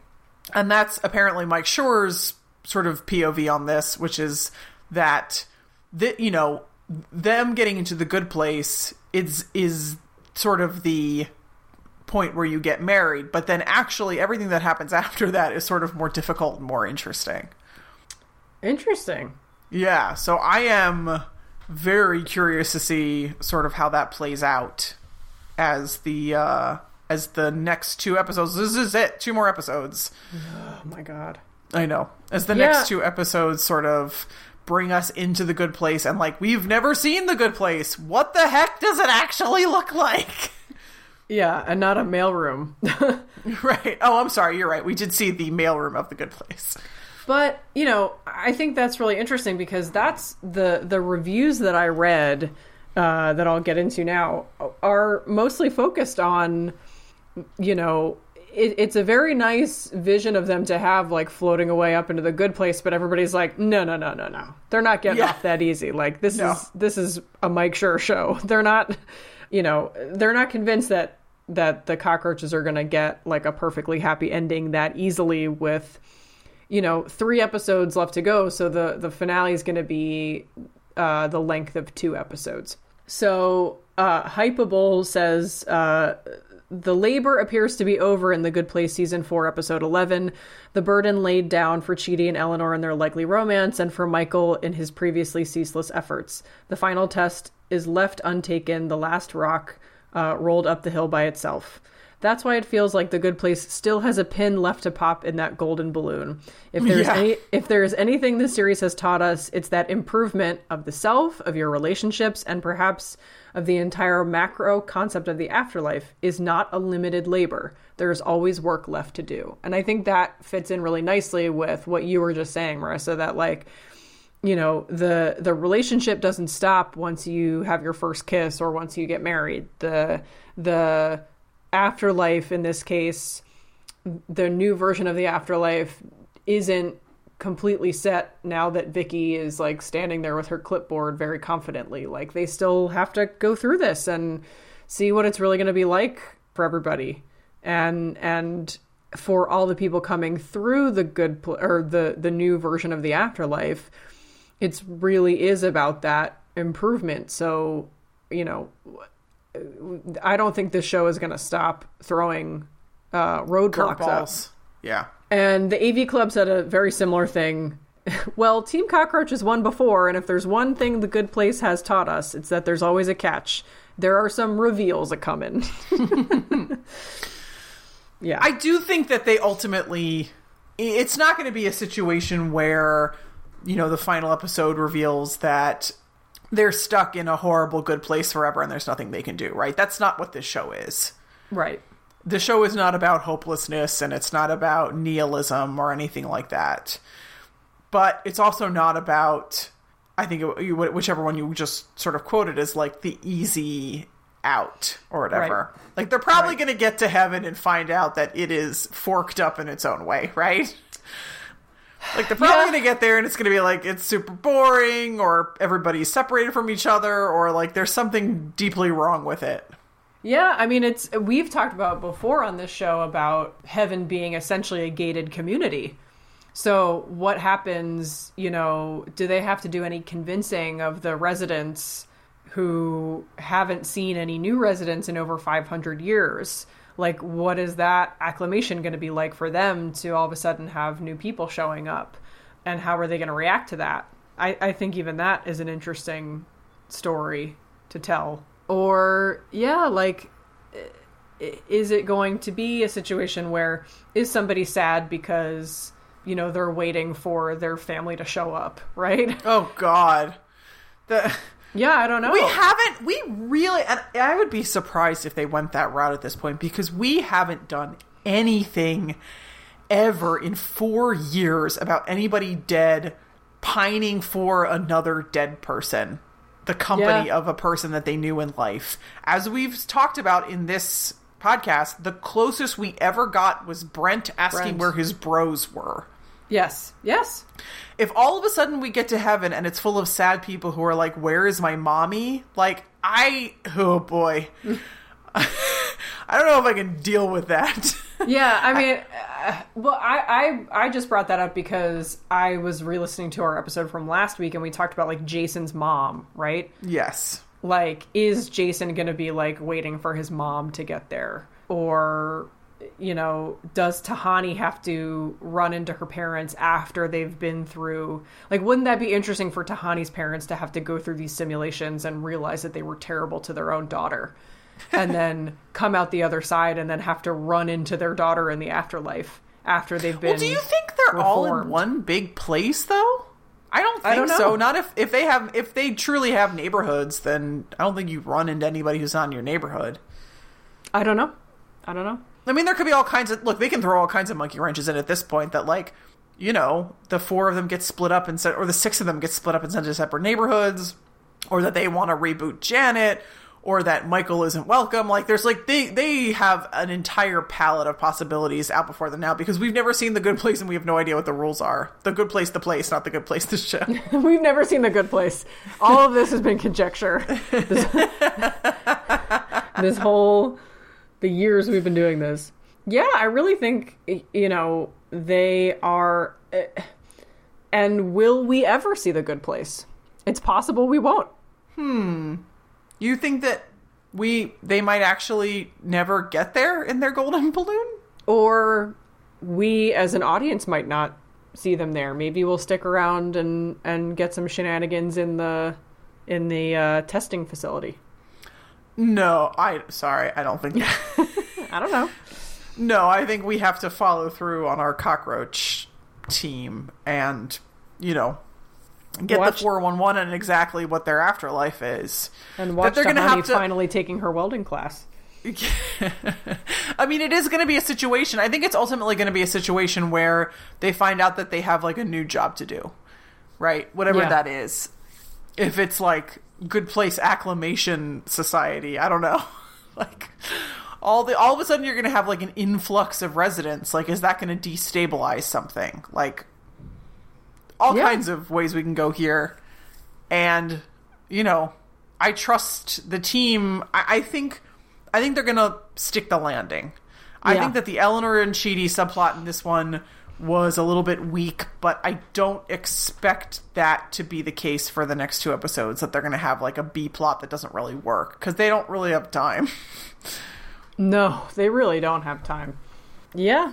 and that's apparently Mike Schur's sort of POV on this, which is that that you know them getting into the good place is is sort of the point where you get married, but then actually everything that happens after that is sort of more difficult and more interesting. Interesting. Yeah, so I am very curious to see sort of how that plays out as the uh as the next two episodes. This is it, two more episodes. Oh my god. I know. As the Yeah. next two episodes sort of bring us into the good place and like we've never seen the good place. What the heck does it actually look like? Yeah, and not a mailroom. right. Oh, I'm sorry. You're right. We did see the mailroom of the good place. But you know, I think that's really interesting because that's the the reviews that I read uh, that I'll get into now are mostly focused on, you know, it, it's a very nice vision of them to have like floating away up into the good place, but everybody's like, no, no, no, no, no, they're not getting Yeah. off that easy. Like this No. is this is a Mike Schur show. They're not, you know, they're not convinced that that the cockroaches are going to get like a perfectly happy ending that easily with you know three episodes left to go. So the the finale is going to be uh the length of two episodes. So uh Hypable says uh the labor appears to be over in the good place season 4 episode 11 the burden laid down for Chidi and Eleanor in their likely romance and for Michael in his previously ceaseless efforts. The final test is left untaken. The last rock uh, rolled up the hill by itself that's why it feels like the good place still has a pin left to pop in that golden balloon. If there's Yeah. any if there is anything this series has taught us, it's that improvement of the self, of your relationships, and perhaps of the entire macro concept of the afterlife is not a limited labor. There's always work left to do. And I think that fits in really nicely with what you were just saying, Marissa, that like you know the the relationship doesn't stop once you have your first kiss or once you get married the the afterlife in this case, the new version of the afterlife isn't completely set now that Vicky is like standing there with her clipboard very confidently. Like they still have to go through this and see what it's really going to be like for everybody. And and for all the people coming through the good pl- or the the new version of the afterlife, it's really is about that improvement. So, you know, I don't think this show is going to stop throwing uh, roadblocks up. Yeah. And the AV Club said a very similar thing. well, Team Cockroach has won before, and if there's one thing the Good Place has taught us, it's that there's always a catch. There are some reveals a coming. yeah. I do think that they ultimately it's not going to be a situation where you know the final episode reveals that they're stuck in a horrible good place forever and there's nothing they can do, right? That's not what this show is. right. The show is not about hopelessness and it's not about nihilism or anything like that. But it's also not about I think it, whichever one you just sort of quoted is like the easy out or whatever. Right. Like they're probably Right. going to get to heaven and find out that it is forked up in its own way, right? Like they're probably Yeah. going to get there and it's going to be like it's super boring or everybody's separated from each other or like there's something deeply wrong with it. Yeah, I mean, it's we've talked about before on this show about heaven being essentially a gated community. So, what happens, you know, do they have to do any convincing of the residents who haven't seen any new residents in over 500 years? Like, what is that acclimation going to be like for them to all of a sudden have new people showing up? And how are they going to react to that? I, I think even that is an interesting story to tell. Or, yeah, like, is it going to be a situation where is somebody sad because you know they're waiting for their family to show up right Oh god. The yeah i don't know We haven't. We really, and I would be surprised if they went that route at this point because we haven't done anything ever in four years about anybody dead pining for another dead person, the company Yeah. of a person that they knew in life. As we've talked about in this podcast, the closest we ever got was Brent asking Brent. where his bros were yes. Yes. If all of a sudden we get to heaven and it's full of sad people who are like, "Where is my mommy?" Like, I oh boy, I don't know if I can deal with that. yeah i mean uh, well I, I i just brought that up because i was re-listening to our episode from last week and we talked about like jason's mom right? Yes, like is jason gonna be like waiting for his mom to get there? Or you know does tahani have to run into her parents after they've been through like wouldn't that be interesting for tahani's parents to have to go through these simulations and realize that they were terrible to their own daughter and then come out the other side and then have to run into their daughter in the afterlife after they've been Well, do you think they're all in one big place though? I don't think I don't so. Not if if they have if they truly have neighborhoods, then I don't think you run into anybody who's not in your neighborhood. i don't know i don't know I mean, there could be all kinds of look. They can throw all kinds of monkey wrenches in at this point. That like, you know, the four of them get split up and sent, or the six of them get split up and sent to separate neighborhoods, or that they want to reboot Janet, or that Michael isn't welcome. Like, there's like they they have an entire palette of possibilities out before them now because we've never seen the good place and we have no idea what the rules are. The good place, the place, not the good place, the show. We've never seen the good place. All of this has been conjecture. This, this whole the years we've been doing this. Yeah, I really think you know they are. eh, And will we ever see the good place? It's possible we won't. Hmm. You think that we they might actually never get there in their golden balloon? Or we as an audience might not see them there. Maybe we'll stick around and and get some shenanigans in the in the uh, testing facility. No, I sorry, I don't think. I don't know. No, I think we have to follow through on our cockroach team and, you know, get Watch- the 411 and exactly what their afterlife is. And watch they're gonna have to- finally taking her welding class. I mean, it is going to be a situation. I think it's ultimately going to be a situation where they find out that they have like a new job to do, right? Whatever Yeah. that is. If it's like good place acclimation society, I don't know. like all the all of a sudden you're going to have like an influx of residents. Like, is that going to destabilize something? Like, all Yeah. kinds of ways we can go here, and you know, I trust the team. I, I think, I think they're going to stick the landing. I think that the Eleanor and Chidi subplot in this one was a little bit weak, but I don't expect that to be the case for the next two episodes. That they're going to have like a B plot that doesn't really work because they don't really have time. No, they really don't have time. Yeah.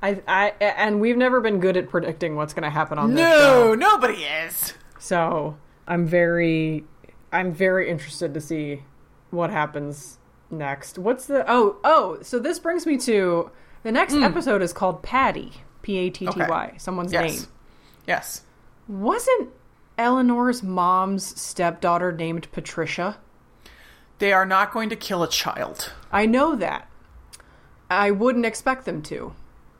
I, I and we've never been good at predicting what's going to happen on this show. No, nobody is. So I'm very, I'm very interested to see what happens next. What's the? Oh, oh. So this brings me to the next hmm. episode is called Patty. P A T T Y. Okay. Someone's Yes. name. Yes. Wasn't Eleanor's mom's stepdaughter named Patricia? They are not going to kill a child. I know that. I wouldn't expect them to.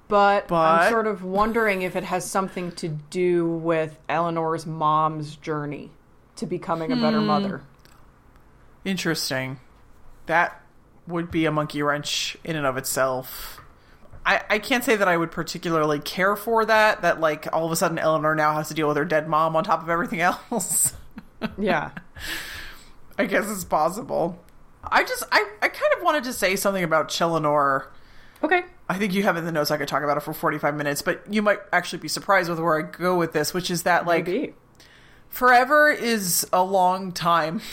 But, But- I'm sort of wondering if it has something to do with Eleanor's mom's journey to becoming a better hmm. mother. Interesting. That would be a monkey wrench in and of itself. I, I can't say that I would particularly care for that, that like all of a sudden Eleanor now has to deal with her dead mom on top of everything else. Yeah. I guess it's possible. I just I, I kind of wanted to say something about Cheleanor. Okay. I think you have in the notes I could talk about it for 45 minutes, but you might actually be surprised with where I go with this, which is that like Maybe. forever is a long time.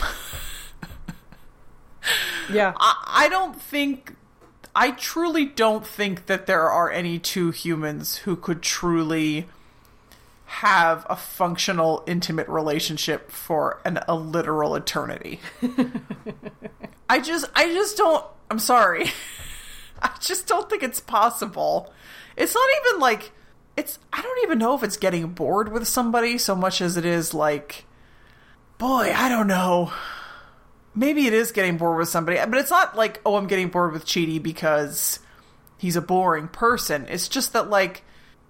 Yeah. I, I don't think I truly don't think that there are any two humans who could truly have a functional intimate relationship for an a literal eternity. I just I just don't I'm sorry. I just don't think it's possible. It's not even like it's I don't even know if it's getting bored with somebody so much as it is like boy, I don't know maybe it is getting bored with somebody, but it's not like, oh, I'm getting bored with Chidi because he's a boring person. It's just that, like,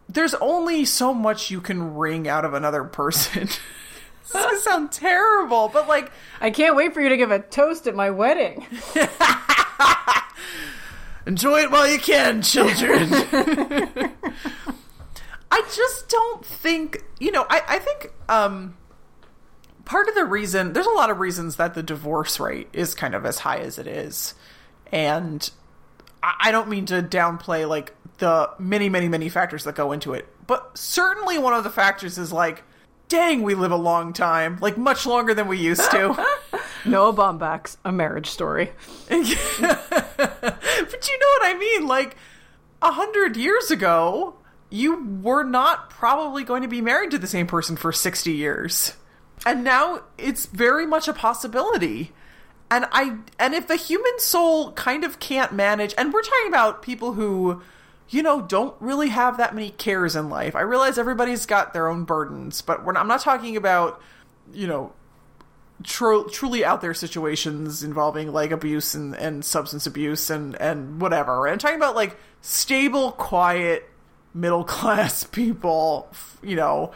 there's only so much you can wring out of another person. this is sound terrible, but like, I can't wait for you to give a toast at my wedding. enjoy it while you can, children. I just don't think, you know, I, I think, um, part of the reason there's a lot of reasons that the divorce rate is kind of as high as it is. And i don't mean to downplay like the many many many factors that go into it but certainly one of the factors is like dang we live a long time like much longer than we used to. Noah Baumbach's A Marriage Story. but you know what i mean? Like a hundred years ago you were not probably going to be married to the same person for 60 years and now it's very much a possibility. And i and if the human soul kind of can't manage and we're talking about people who you know don't really have that many cares in life. I realize everybody's got their own burdens but not, i'm not talking about you know tru- truly out there situations involving like abuse and, and substance abuse and and whatever. I'm talking about like stable quiet middle class people you know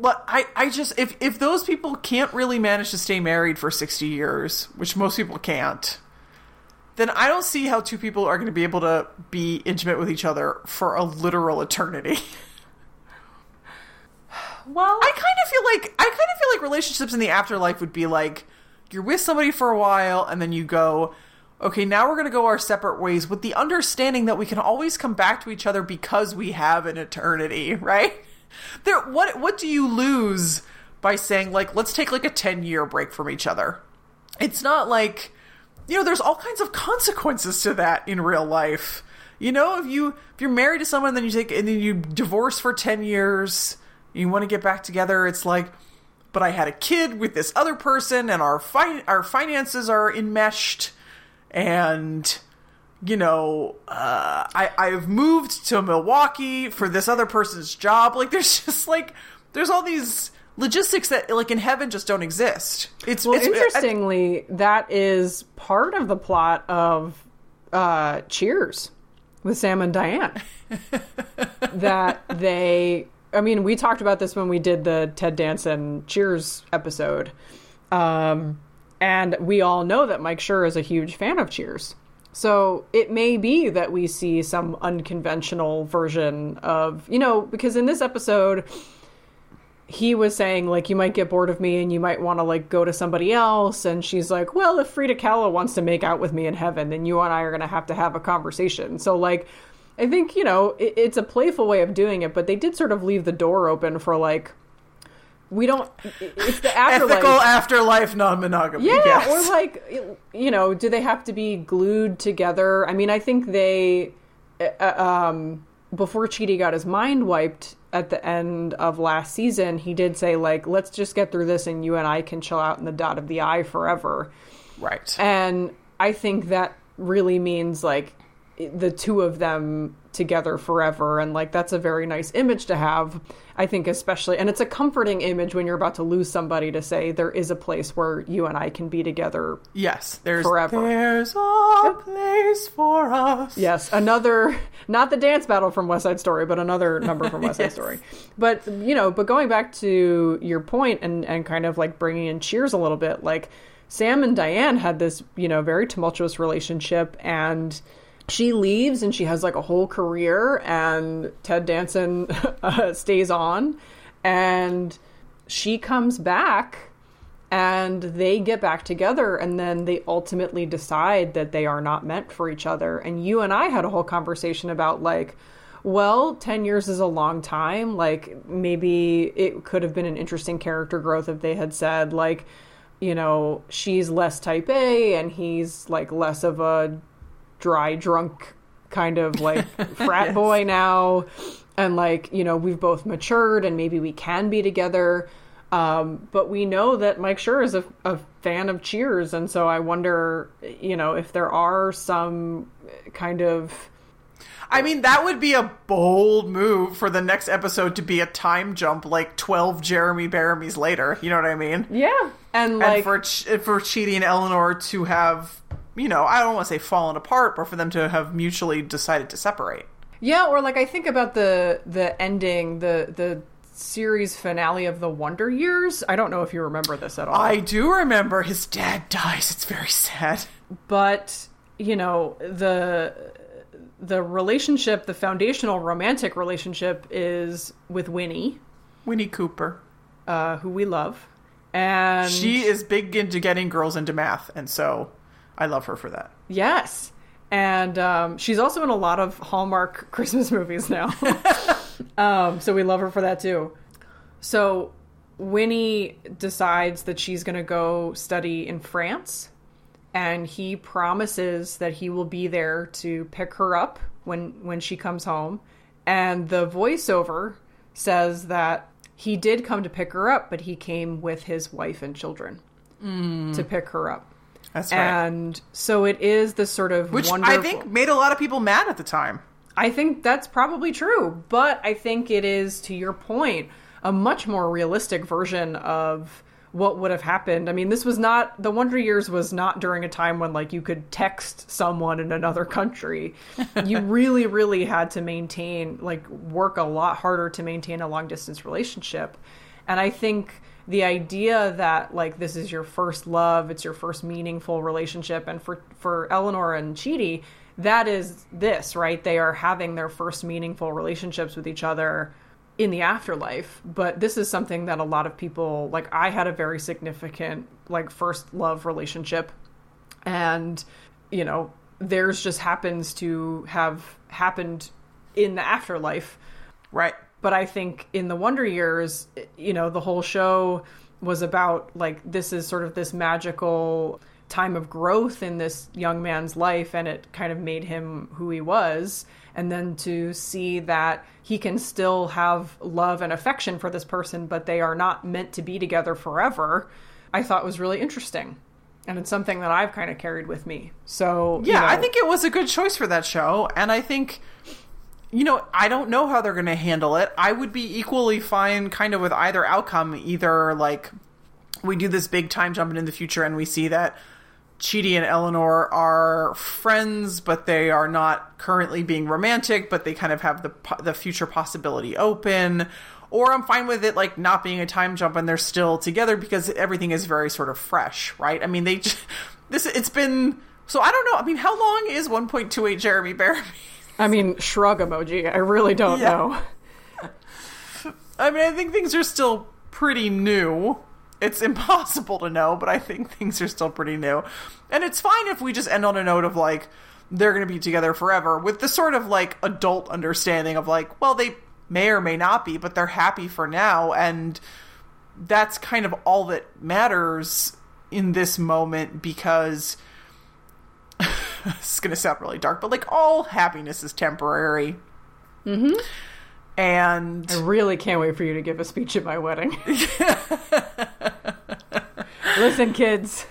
but I, I just if if those people can't really manage to stay married for 60 years which most people can't then i don't see how two people are going to be able to be intimate with each other for a literal eternity. Well, i kind of feel like i kind of feel like relationships in the afterlife would be like you're with somebody for a while and then you go okay now we're going to go our separate ways with the understanding that we can always come back to each other because we have an eternity right there what what do you lose by saying like let's take like a 10 year break from each other? It's not like you know there's all kinds of consequences to that in real life. You know if you if you're married to someone then you take and then you divorce for 10 years you want to get back together it's like but i had a kid with this other person and our fi- our finances are enmeshed and you know, uh, I I've moved to Milwaukee for this other person's job. Like, there's just like there's all these logistics that like in heaven just don't exist. It's well, it's interestingly, that is part of the plot of uh, Cheers with Sam and Diane. that they, I mean, we talked about this when we did the Ted Danson Cheers episode. Um, and we all know that Mike Schur is a huge fan of Cheers. So it may be that we see some unconventional version of, you know, because in this episode, he was saying like you might get bored of me and you might want to like go to somebody else. And she's like well if frida kahlo wants to make out with me in heaven then you and i are going to have to have a conversation. So like i think you know it, it's a playful way of doing it but they did sort of leave the door open for like we don't it's the afterlife Ethical afterlife non-monogamy. yeah yes. or like you know do they have to be glued together i mean i think they uh, um before Chidi got his mind wiped at the end of last season, he did say like, "Let's just get through this, and you and I can chill out in the dot of the eye forever." right. And I think that really means like the two of them together forever, and like that's a very nice image to have. I think especially, and it's a comforting image when you're about to lose somebody to say there is a place where you and I can be together yes, there's forever. There's a place for us. Yes, another not the dance battle from West Side Story, but another number from West Side Yes. Story. But you know, but going back to your point and and kind of like bringing in Cheers a little bit, like Sam and Diane had this you know very tumultuous relationship and. She leaves and she has like a whole career, and Ted Danson uh, stays on, and she comes back and they get back together and then they ultimately decide that they are not meant for each other. And you and i had a whole conversation about like well 10 years is a long time. Like maybe it could have been an interesting character growth if they had said like you know she's less type a and he's like less of a dry drunk kind of like frat Yes. boy now and like you know we've both matured and maybe we can be together um, but we know that Mike Schur is a, a fan of Cheers, and so I wonder, you know, if there are some kind of I mean, that would be a bold move for the next episode to be a time jump, like twelve Jeremy Bearimys later. You know what I mean? yeah, and like and for Ch- for Chidi and Eleanor to have, you know, I don't want to say fallen apart, but for them to have mutually decided to separate. yeah, or like I think about the the ending, the the series finale of the Wonder Years. I don't know if you remember this at all. I do remember his dad dies. It's very sad. but you know the the relationship the foundational romantic relationship is with winnie Winnie Cooper. uh, who we love and She is big into getting girls into math, and so I love her for that. yes. And um, she's also in a lot of hallmark christmas movies now. Um, so we love her for that too. So winnie decides that she's going to go study in france and he promises that he will be there to pick her up when when she comes home. And the voiceover says that he did come to pick her up but he came with his wife and children to pick her up That's right. and so it is this sort of Which wonderful I think made a lot of people mad at the time. I think that's probably true, but I think it is, to your point, a much more realistic version of what would have happened. I mean, this was not the Wonder Years was not during a time when like you could text someone in another country. you really, really had to maintain like work a lot harder to maintain a long distance relationship. And I think the idea that like this is your first love, it's your first meaningful relationship, and for for Eleanor and Chidi, that is this right. They are having their first meaningful relationships with each other in the afterlife. But this is something that a lot of people like. I had a very significant like first love relationship, and you know theirs just happens to have happened in the afterlife Right. But I think in the Wonder Years, you know, the whole show was about like this is sort of this magical time of growth in this young man's life and it kind of made him who he was. And then to see that he can still have love and affection for this person but they are not meant to be together forever i thought was really interesting. And it's something that i've kind of carried with me. So you Yeah, I think it was a good choice for that show, and I think you know, I don't know how they're going to handle it. I would be equally fine kind of with either outcome, either like we do this big time jump in the future and we see that Chidi and Eleanor are friends, but they are not currently being romantic, but they kind of have the the future possibility open. Or I'm fine with it like not being a time jump and they're still together because everything is very sort of fresh, right? I mean, they j- this it's been So I don't know. I mean, how long is 1.28 Jeremy Bearimy? I mean, shrug emoji. I really don't Yeah. know. I mean, I think things are still pretty new. It's impossible to know, but I think things are still pretty new. And it's fine if we just end on a note of like, they're going to be together forever with the sort of like adult understanding of like, well, they may or may not be, but they're happy for now. And that's kind of all that matters in this moment because is going to sound really dark, but like all happiness is temporary. Mm-hmm. And I really can't wait for you to give a speech at my wedding. Listen, kids.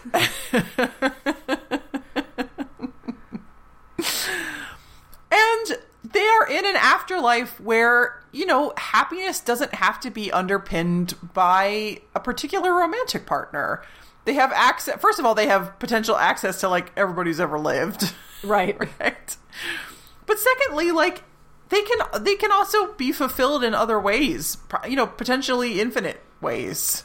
And they are in an afterlife where, you know, happiness doesn't have to be underpinned by a particular romantic partner. They have access, first of all, they have potential access to like everybody who's ever lived. Right. right? But secondly, like they can they can also be fulfilled in other ways, you know, potentially infinite ways.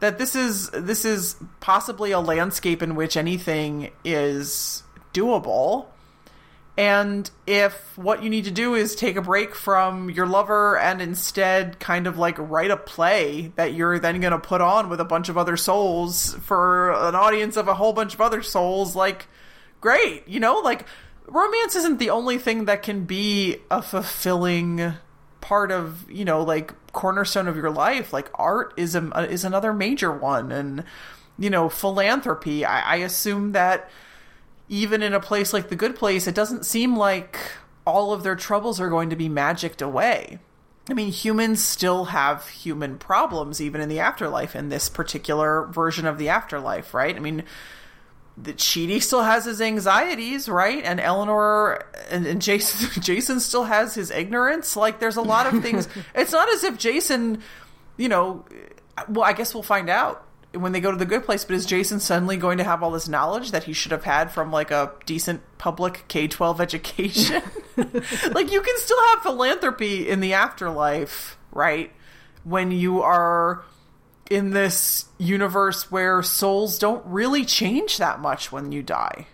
That this is this is possibly a landscape in which anything is doable. And if what you need to do is take a break from your lover and instead kind of like write a play that you're then going to put on with a bunch of other souls for an audience of a whole bunch of other souls, like, great. You know, like, romance isn't the only thing that can be a fulfilling part of, you know, like, cornerstone of your life. Like, art is, a, is another major one. And, you know, philanthropy. I, I assume that even in a place like the good place, it doesn't seem like all of their troubles are going to be magicked away. I mean, humans still have human problems, even in the afterlife, in this particular version of the afterlife, right? I mean, the Chidi still has his anxieties, right? And Eleanor and, and Jason Jason still has his ignorance. Like there's a lot of things. it's not as if Jason, you know, well, I guess we'll find out when they go to the good place, but is Jason suddenly going to have all this knowledge that he should have had from like a decent public K 12 education? like, you can still have philanthropy in the afterlife, right? When you are in this universe where souls don't really change that much when you die.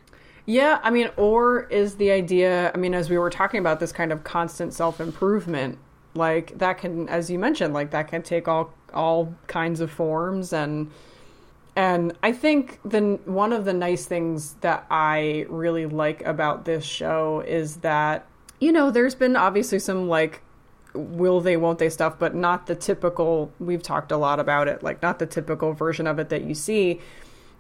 Yeah, I mean, or is the idea, I mean, as we were talking about this kind of constant self improvement, like that can, as you mentioned, like that can take all all kinds of forms and and I think the one of the nice things that I really like about this show is that you know there's been obviously some like will they won't they stuff but not the typical we've talked a lot about it like not the typical version of it that you see.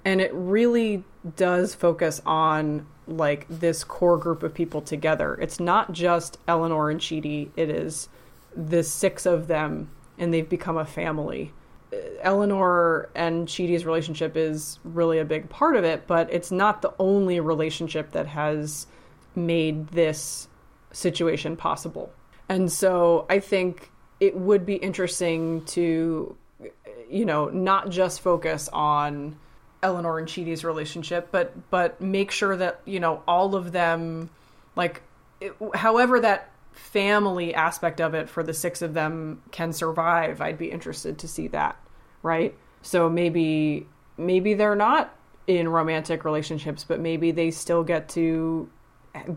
And it really does focus on like this core group of people together. It's not just eleanor and Chidi. It is the six of them and they've become a family Eleanor and Chidi's relationship is really a big part of it, but it's not the only relationship that has made this situation possible. And so I think it would be interesting to, you know, not just focus on Eleanor and Chidi's relationship, but but make sure that you know all of them, like, it, however that family aspect of it for the six of them can survive i'd be interested to see that right so maybe maybe they're not in romantic relationships but maybe they still get to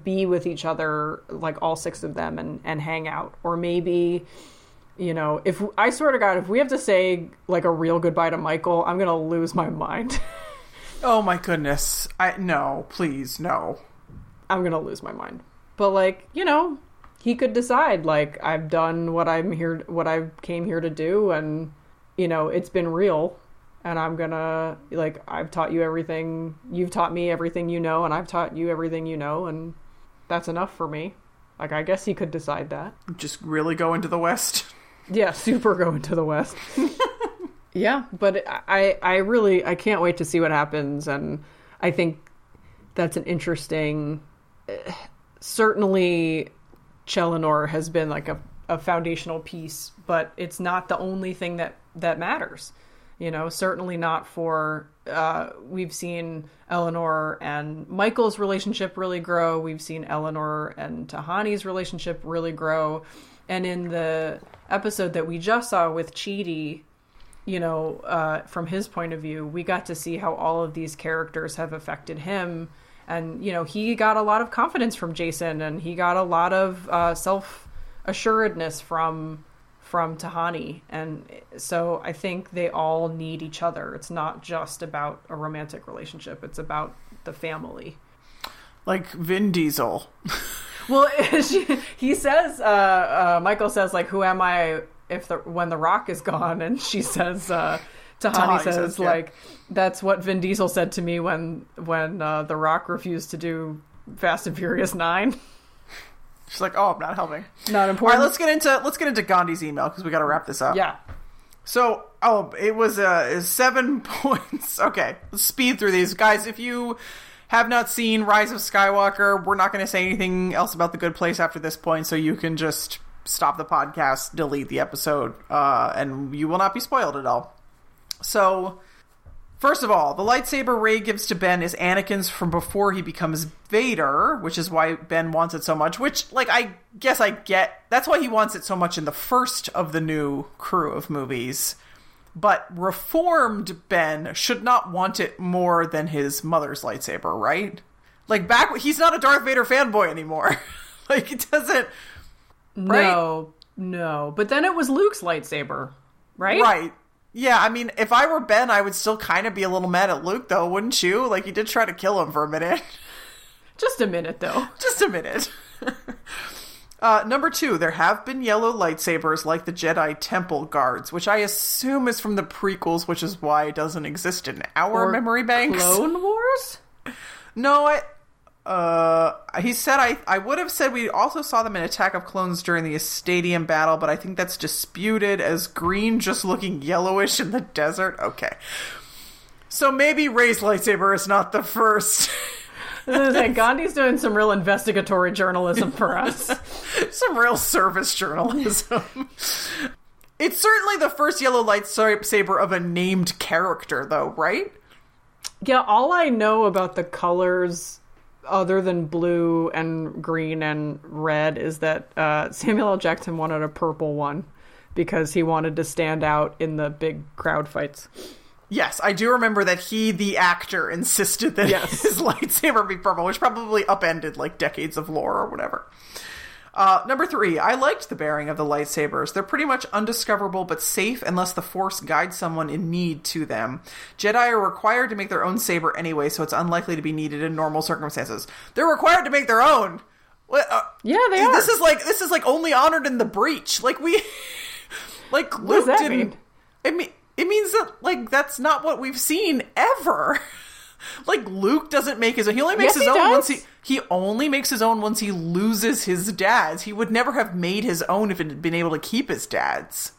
be with each other like all six of them and and hang out or maybe you know if i swear to god if we have to say like a real goodbye to michael i'm gonna lose my mind Oh my goodness. I no, please, no. i'm gonna lose my mind but like you know he could decide like I've done what I'm here what I came here to do and you know it's been real and I'm going to like I've taught you everything you've taught me everything you know and I've taught you everything you know and that's enough for me. Like I guess he could decide that. Just really go into the West. Yeah, super going to the west. yeah, but I I really I can't wait to see what happens and I think that's an interesting uh, certainly Cheleanor has been like a, a foundational piece, but it's not the only thing that that matters. You know, certainly not for. Uh, we've seen Eleanor and Michael's relationship really grow. We've seen Eleanor and Tahani's relationship really grow, and in the episode that we just saw with Chidi, you know, uh, from his point of view, we got to see how all of these characters have affected him and you know he got a lot of confidence from Jason, and he got a lot of uh, self assuredness from from Tahani, and so I think they all need each other. It's not just about a romantic relationship; it's about the family. Like Vin Diesel. Well, she, he says, uh, uh, Michael says, like, "Who am I if the when the Rock is gone?" And she says, uh, Tahani, Tahani says, says, yeah. like, "That's what Vin Diesel said to me when when uh, the Rock refused to do Fast and Furious 9. She's like, "Oh, I'm not helping." Not All right, important. let's get into let's get into Gandhi's email because we got to wrap this up. yeah, So, oh, it was uh, seven points. Okay, let's speed through these, guys. If you have not seen Rise of Skywalker, we're not going to say anything else about the Good Place after this point, so you can just stop the podcast, delete the episode, uh, and you will not be spoiled at all. So, first of all, the lightsaber Rey gives to Ben is Anakin's from before he becomes Vader, which is why Ben wants it so much. Which, like, I guess I get. That's why he wants it so much in the first of the new crew of movies. But reformed Ben should not want it more than his mother's lightsaber, right? Like back, he's not a Darth Vader fanboy anymore. like it doesn't. no, no. But then it was Luke's lightsaber, right? Right. Yeah, I mean, if I were Ben, I would still kind of be a little mad at Luke, though, wouldn't you? Like, he did try to kill him for a minute. Just a minute, though. Just a minute. uh, number two, there have been yellow lightsabers like the Jedi Temple Guards, which I assume is from the prequels, which is why it doesn't exist in our Or memory banks. Clone Wars. No, I. Uh, he said I. I would have said we also saw them in Attack of Clones during the Stadium battle, but I think that's disputed as green just looking yellowish in the desert. Okay, so maybe Rey's lightsaber is not the first. Like, Gandhi's doing some real investigatory journalism for us. Some real service journalism. it's certainly the first yellow lightsaber of a named character, though, right? Yeah, all I know about the colors, other than blue and green and red, is that uh, Samuel L. Jackson wanted a purple one because he wanted to stand out in the big crowd fights. Yes, I do remember that he, the actor, insisted that Yes. his lightsaber be purple, which probably upended like decades of lore or whatever. Uh, number three, I liked the bearing of the lightsabers. They're pretty much undiscoverable but safe unless the Force guides someone in need to them. Jedi are required to make their own saber anyway, so it's unlikely to be needed in normal circumstances. They're required to make their own. What, uh, Yeah, they are. This is like this is like only honored in the breach. Like we, like does Luke that didn't. mean? It mean it means that like that's not what we've seen ever. like Luke doesn't make his own. He only makes Yes, his own once he he only makes his own once he loses his dad's. He would never have made his own if it had been able to keep his dad's.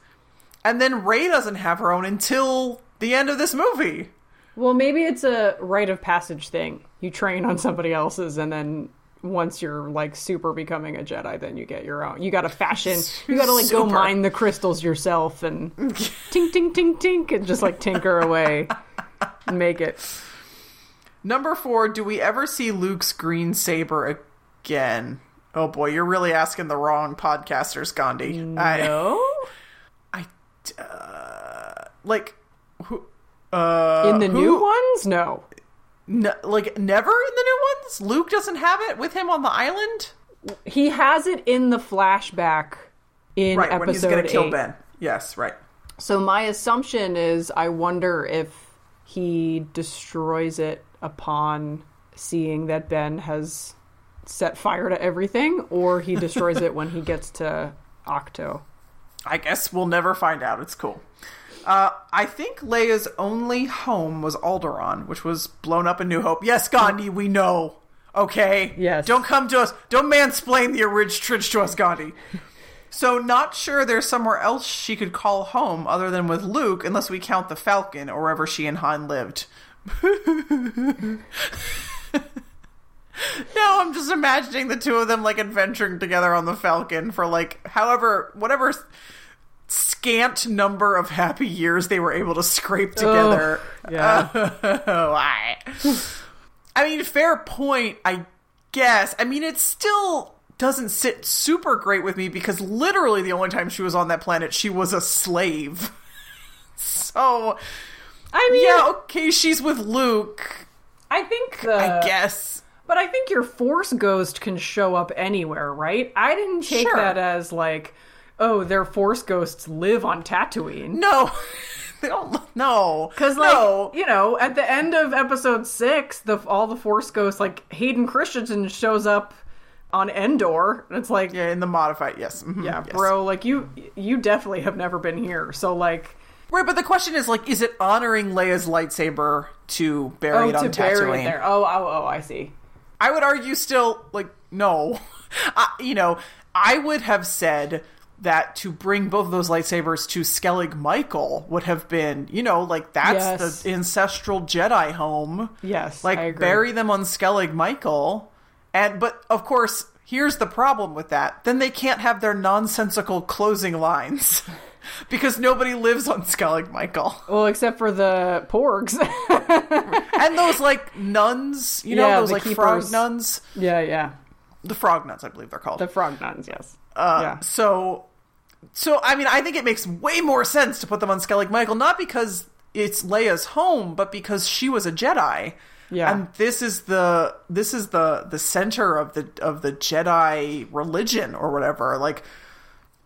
And then Rey doesn't have her own until the end of this movie. Well, maybe it's a rite of passage thing. You train on somebody else's, and then once you're like super becoming a Jedi, then you get your own. You got to fashion. You got to like go mine the crystals yourself and tink tink tink tink and just like tinker away and make it. Number four, do we ever see Luke's green saber again? Oh boy, you're really asking the wrong podcasters, Gandhi. I, No, I, uh, like, who, uh, in the who- new ones, no. n- like, never in the new ones? Luke doesn't have it with him on the island? He has it in the flashback in Right, episode when he's gonna kill eight. Ben. Yes, right. So my assumption is I wonder if he destroys it upon seeing that Ben has set fire to everything or he destroys it when he gets to Ahch-To. I guess we'll never find out. It's cool. Uh, I think Leia's only home was Alderaan, which was blown up in New Hope. Yes, Gandhi, we know. Okay? Yes. Don't come to us. Don't mansplain the original to us, Gandhi. So, not sure there's somewhere else she could call home other than with Luke, unless we count the Falcon or wherever she and Han lived. Now I'm just imagining the two of them like adventuring together on the Falcon for like however whatever scant number of happy years they were able to scrape together. yeah. Why? I mean, fair point, I guess. I mean, it still doesn't sit super great with me because literally the only time she was on that planet, she was a slave. so, I mean, yeah, okay, she's with Luke, I think the I guess. But I think your force ghost can show up anywhere, right? I didn't take Sure. that as like, oh, their force ghosts live on Tatooine. No, they don't. No, Because, like, no. you know, at the end of episode six, the all the Force ghosts, like Hayden Christensen shows up on Endor, and it's like, yeah, Yeah, in the modified, yes, mhm, yes. bro, like you, you definitely have never been here. So, like, Right, but the question is like, is it honoring Leia's lightsaber to bury oh, it on to bury Tatooine? it there. Oh, oh, oh, I see. I would argue still like no. I, you know, I would have said that to bring both of those lightsabers to Skellig Michael would have been, you know, like that's Yes. the ancestral Jedi home. Yes, Like bury them on Skellig Michael. And but of course, here's the problem with that. Then they can't have their nonsensical closing lines. because nobody lives on Skellig Michael. Well, except for the Porgs. And those like nuns, you know, Yeah, those like frog nuns. yeah, yeah. The frog nuns, I believe they're called. The frog nuns, yes. Uh, yeah. So, so I mean, I think it makes way more sense to put them on Skellig Michael, not because it's Leia's home, but because she was a Jedi. Yeah. and this is the this is the the center of the of the Jedi religion or whatever. Like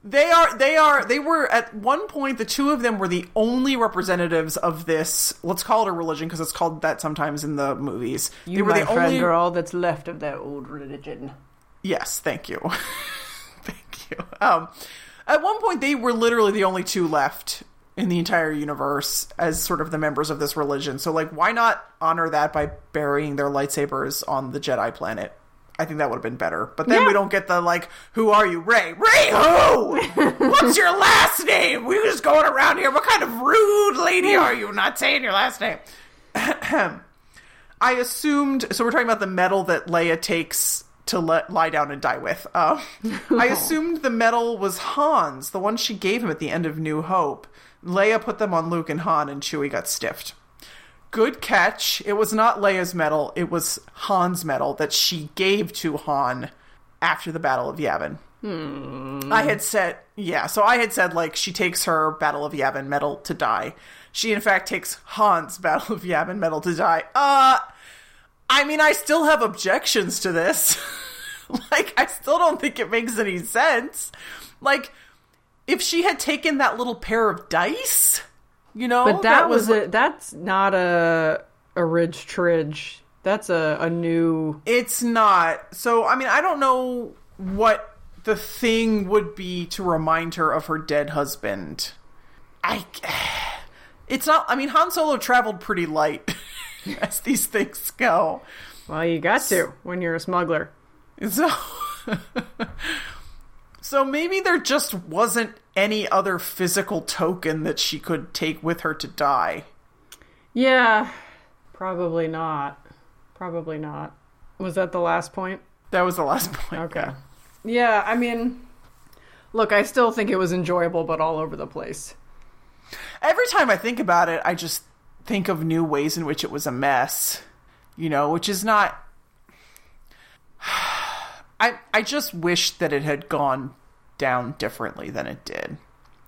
they are they are they were at one point the two of them were the only representatives of this. Let's call it a religion because it's called that sometimes in the movies. You, they were my the friend, only are all that's left of their old religion. Yes, thank you. thank you. Um, at one point, they were literally the only two left in the entire universe as sort of the members of this religion. So, like, why not honor that by burying their lightsabers on the Jedi planet? I think that would have been better. But then Yeah. we don't get the, like, who are you? Rey. Rey who? What's your last name? We were just going around here. What kind of rude lady are you not saying your last name? I assumed. So we're talking about the medal that Leia takes to let, lie down and die with. Uh, I assumed the medal was Han's, the one she gave him at the end of New Hope. Leia put them on Luke and Han, and Chewie got stiffed. Good catch. It was not Leia's medal. It was Han's medal that she gave to Han after the Battle of Yavin. I had said, yeah, so I had said, like, she takes her Battle of Yavin medal to die. She, in fact, takes Han's Battle of Yavin medal to die. Uh, I mean, I still have objections to this. like, I still don't think it makes any sense. Like, if she had taken that little pair of dice, you know, But that, was, like- a, that's not a a Ridge Tridge. That's a, a new. It's not. So, I mean, I don't know what the thing would be to remind her of her dead husband. I. It's not. I mean, Han Solo traveled pretty light, as these things go. Well, you got to when you're a smuggler. So. so maybe there just wasn't any other physical token that she could take with her to die. Yeah, probably not. Probably not. Was that the last point? That was the last point. Okay. Yeah, I mean, look, I still think it was enjoyable, but all over the place. every time I think about it, I just think of new ways in which it was a mess. You know, which is not. I I just wish that it had gone down differently than it did.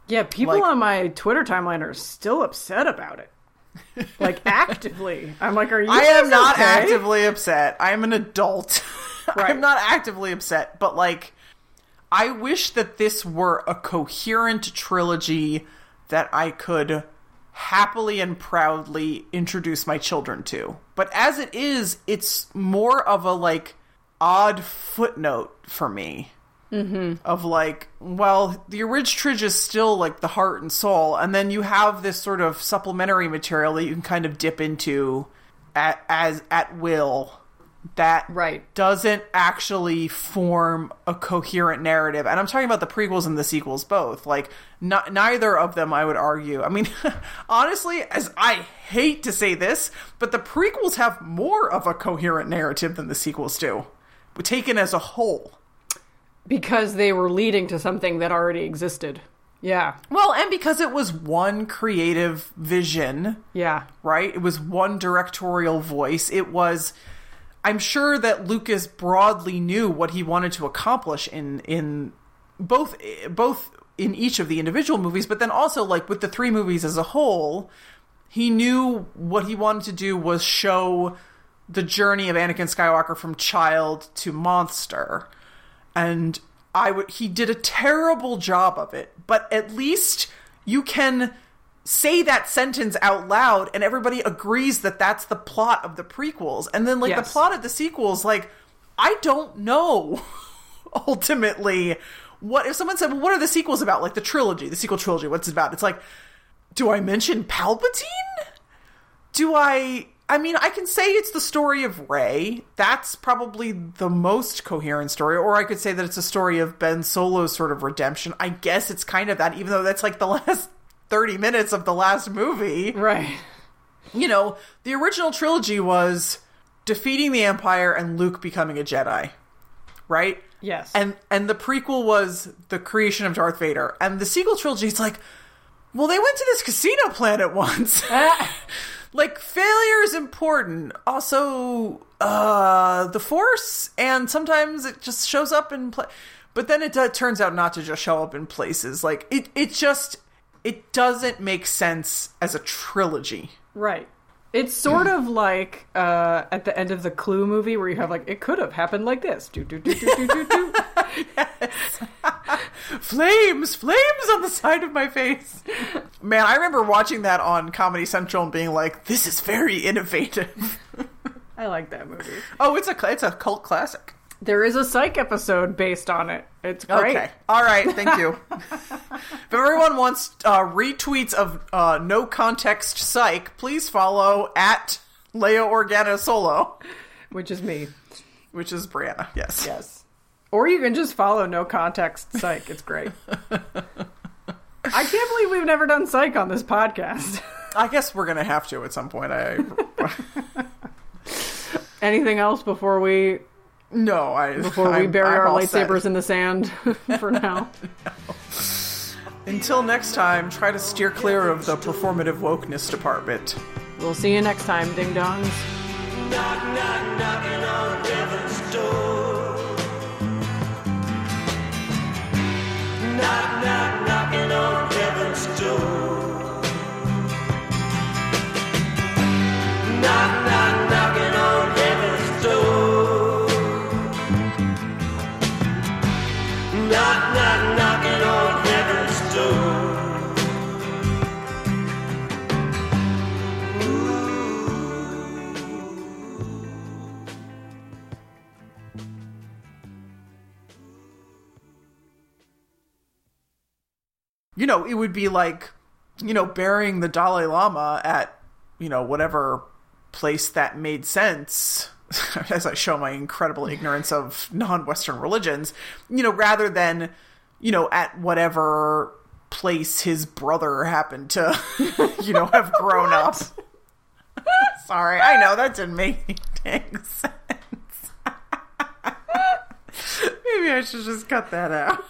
Yeah, people Like- on my Twitter timeline are still upset about it. Like actively. I'm like, are you I am not okay? actively upset. I am an adult. Right. I'm not actively upset, but like I wish that this were a coherent trilogy that I could happily and proudly introduce my children to. But as it is, it's more of a like odd footnote for me. Mm-hmm. Of like, well, the original Tridge is still like the heart and soul, and then you have this sort of supplementary material that you can kind of dip into at as at will that Right. doesn't actually form a coherent narrative. And I'm talking about the prequels and the sequels both. Like not, neither of them I would argue. I mean, honestly, as I hate to say this, but the prequels have more of a coherent narrative than the sequels do. Taken as a whole. Because they were leading to something that already existed. Yeah. Well, and because it was one creative vision, Yeah. right? It was one directorial voice. It was I'm sure that Lucas broadly knew what he wanted to accomplish in in both both in each of the individual movies, but then also like with the three movies as a whole, he knew what he wanted to do was show the journey of Anakin Skywalker from child to monster. And I would he did a terrible job of it, but at least you can say that sentence out loud and everybody agrees that that's the plot of the prequels. And then like Yes. the plot of the sequels like I don't know ultimately what if someone said, "Well, what are the sequels about?" Like the trilogy, the sequel trilogy, what's it about? It's like do I mention Palpatine? Do I I mean, I can say it's the story of Rey. That's probably the most coherent story. Or I could say that it's a story of Ben Solo's sort of redemption. I guess it's kind of that, even though that's like the last 30 minutes of the last movie. Right. You know, the original trilogy was defeating the Empire and Luke becoming a Jedi. Right? Yes. And and the prequel was the creation of Darth Vader. And the sequel trilogy is like, well, they went to this casino planet once. Ah. like failure is important. Also, uh, the Force, and sometimes it just shows up in pla But then it turns out not to just show up in places. Like it, it just it doesn't make sense as a trilogy. Right. It's sort of like uh, at the end of the Clue movie where you have like it could have happened like this. Do do do do do do do. flames, flames on the side of my face. Man, I remember watching that on Comedy Central and being like, "This is very innovative." I like that movie. oh, it's a it's a cult classic. There is a psych episode based on it. It's great. Okay, all right, thank you. if everyone wants uh, retweets of uh, no context psych, please follow at Leia Organa Solo, Which is me. which is Brianna. Yes, Yes. Or you can just follow no context psych. It's great. I can't believe we've never done psych on this podcast. I guess we're gonna have to at some point. I Anything else before we no, I before we I'm- bury I'm our all set. lightsabers in the sand for now? Until next time, try to steer clear of the performative wokeness department. We'll see you next time, ding dongs. Knock, knock, knocking on heaven's door. Knock, knock, knocking you know, it would be like, you know, burying the Dalai Lama at, you know, whatever place that made sense, as I show my incredible ignorance of non Western religions, you know, rather than, you know, at whatever place his brother happened to, you know, have grown up. Sorry, I know that didn't make any sense. Maybe I should just cut that out.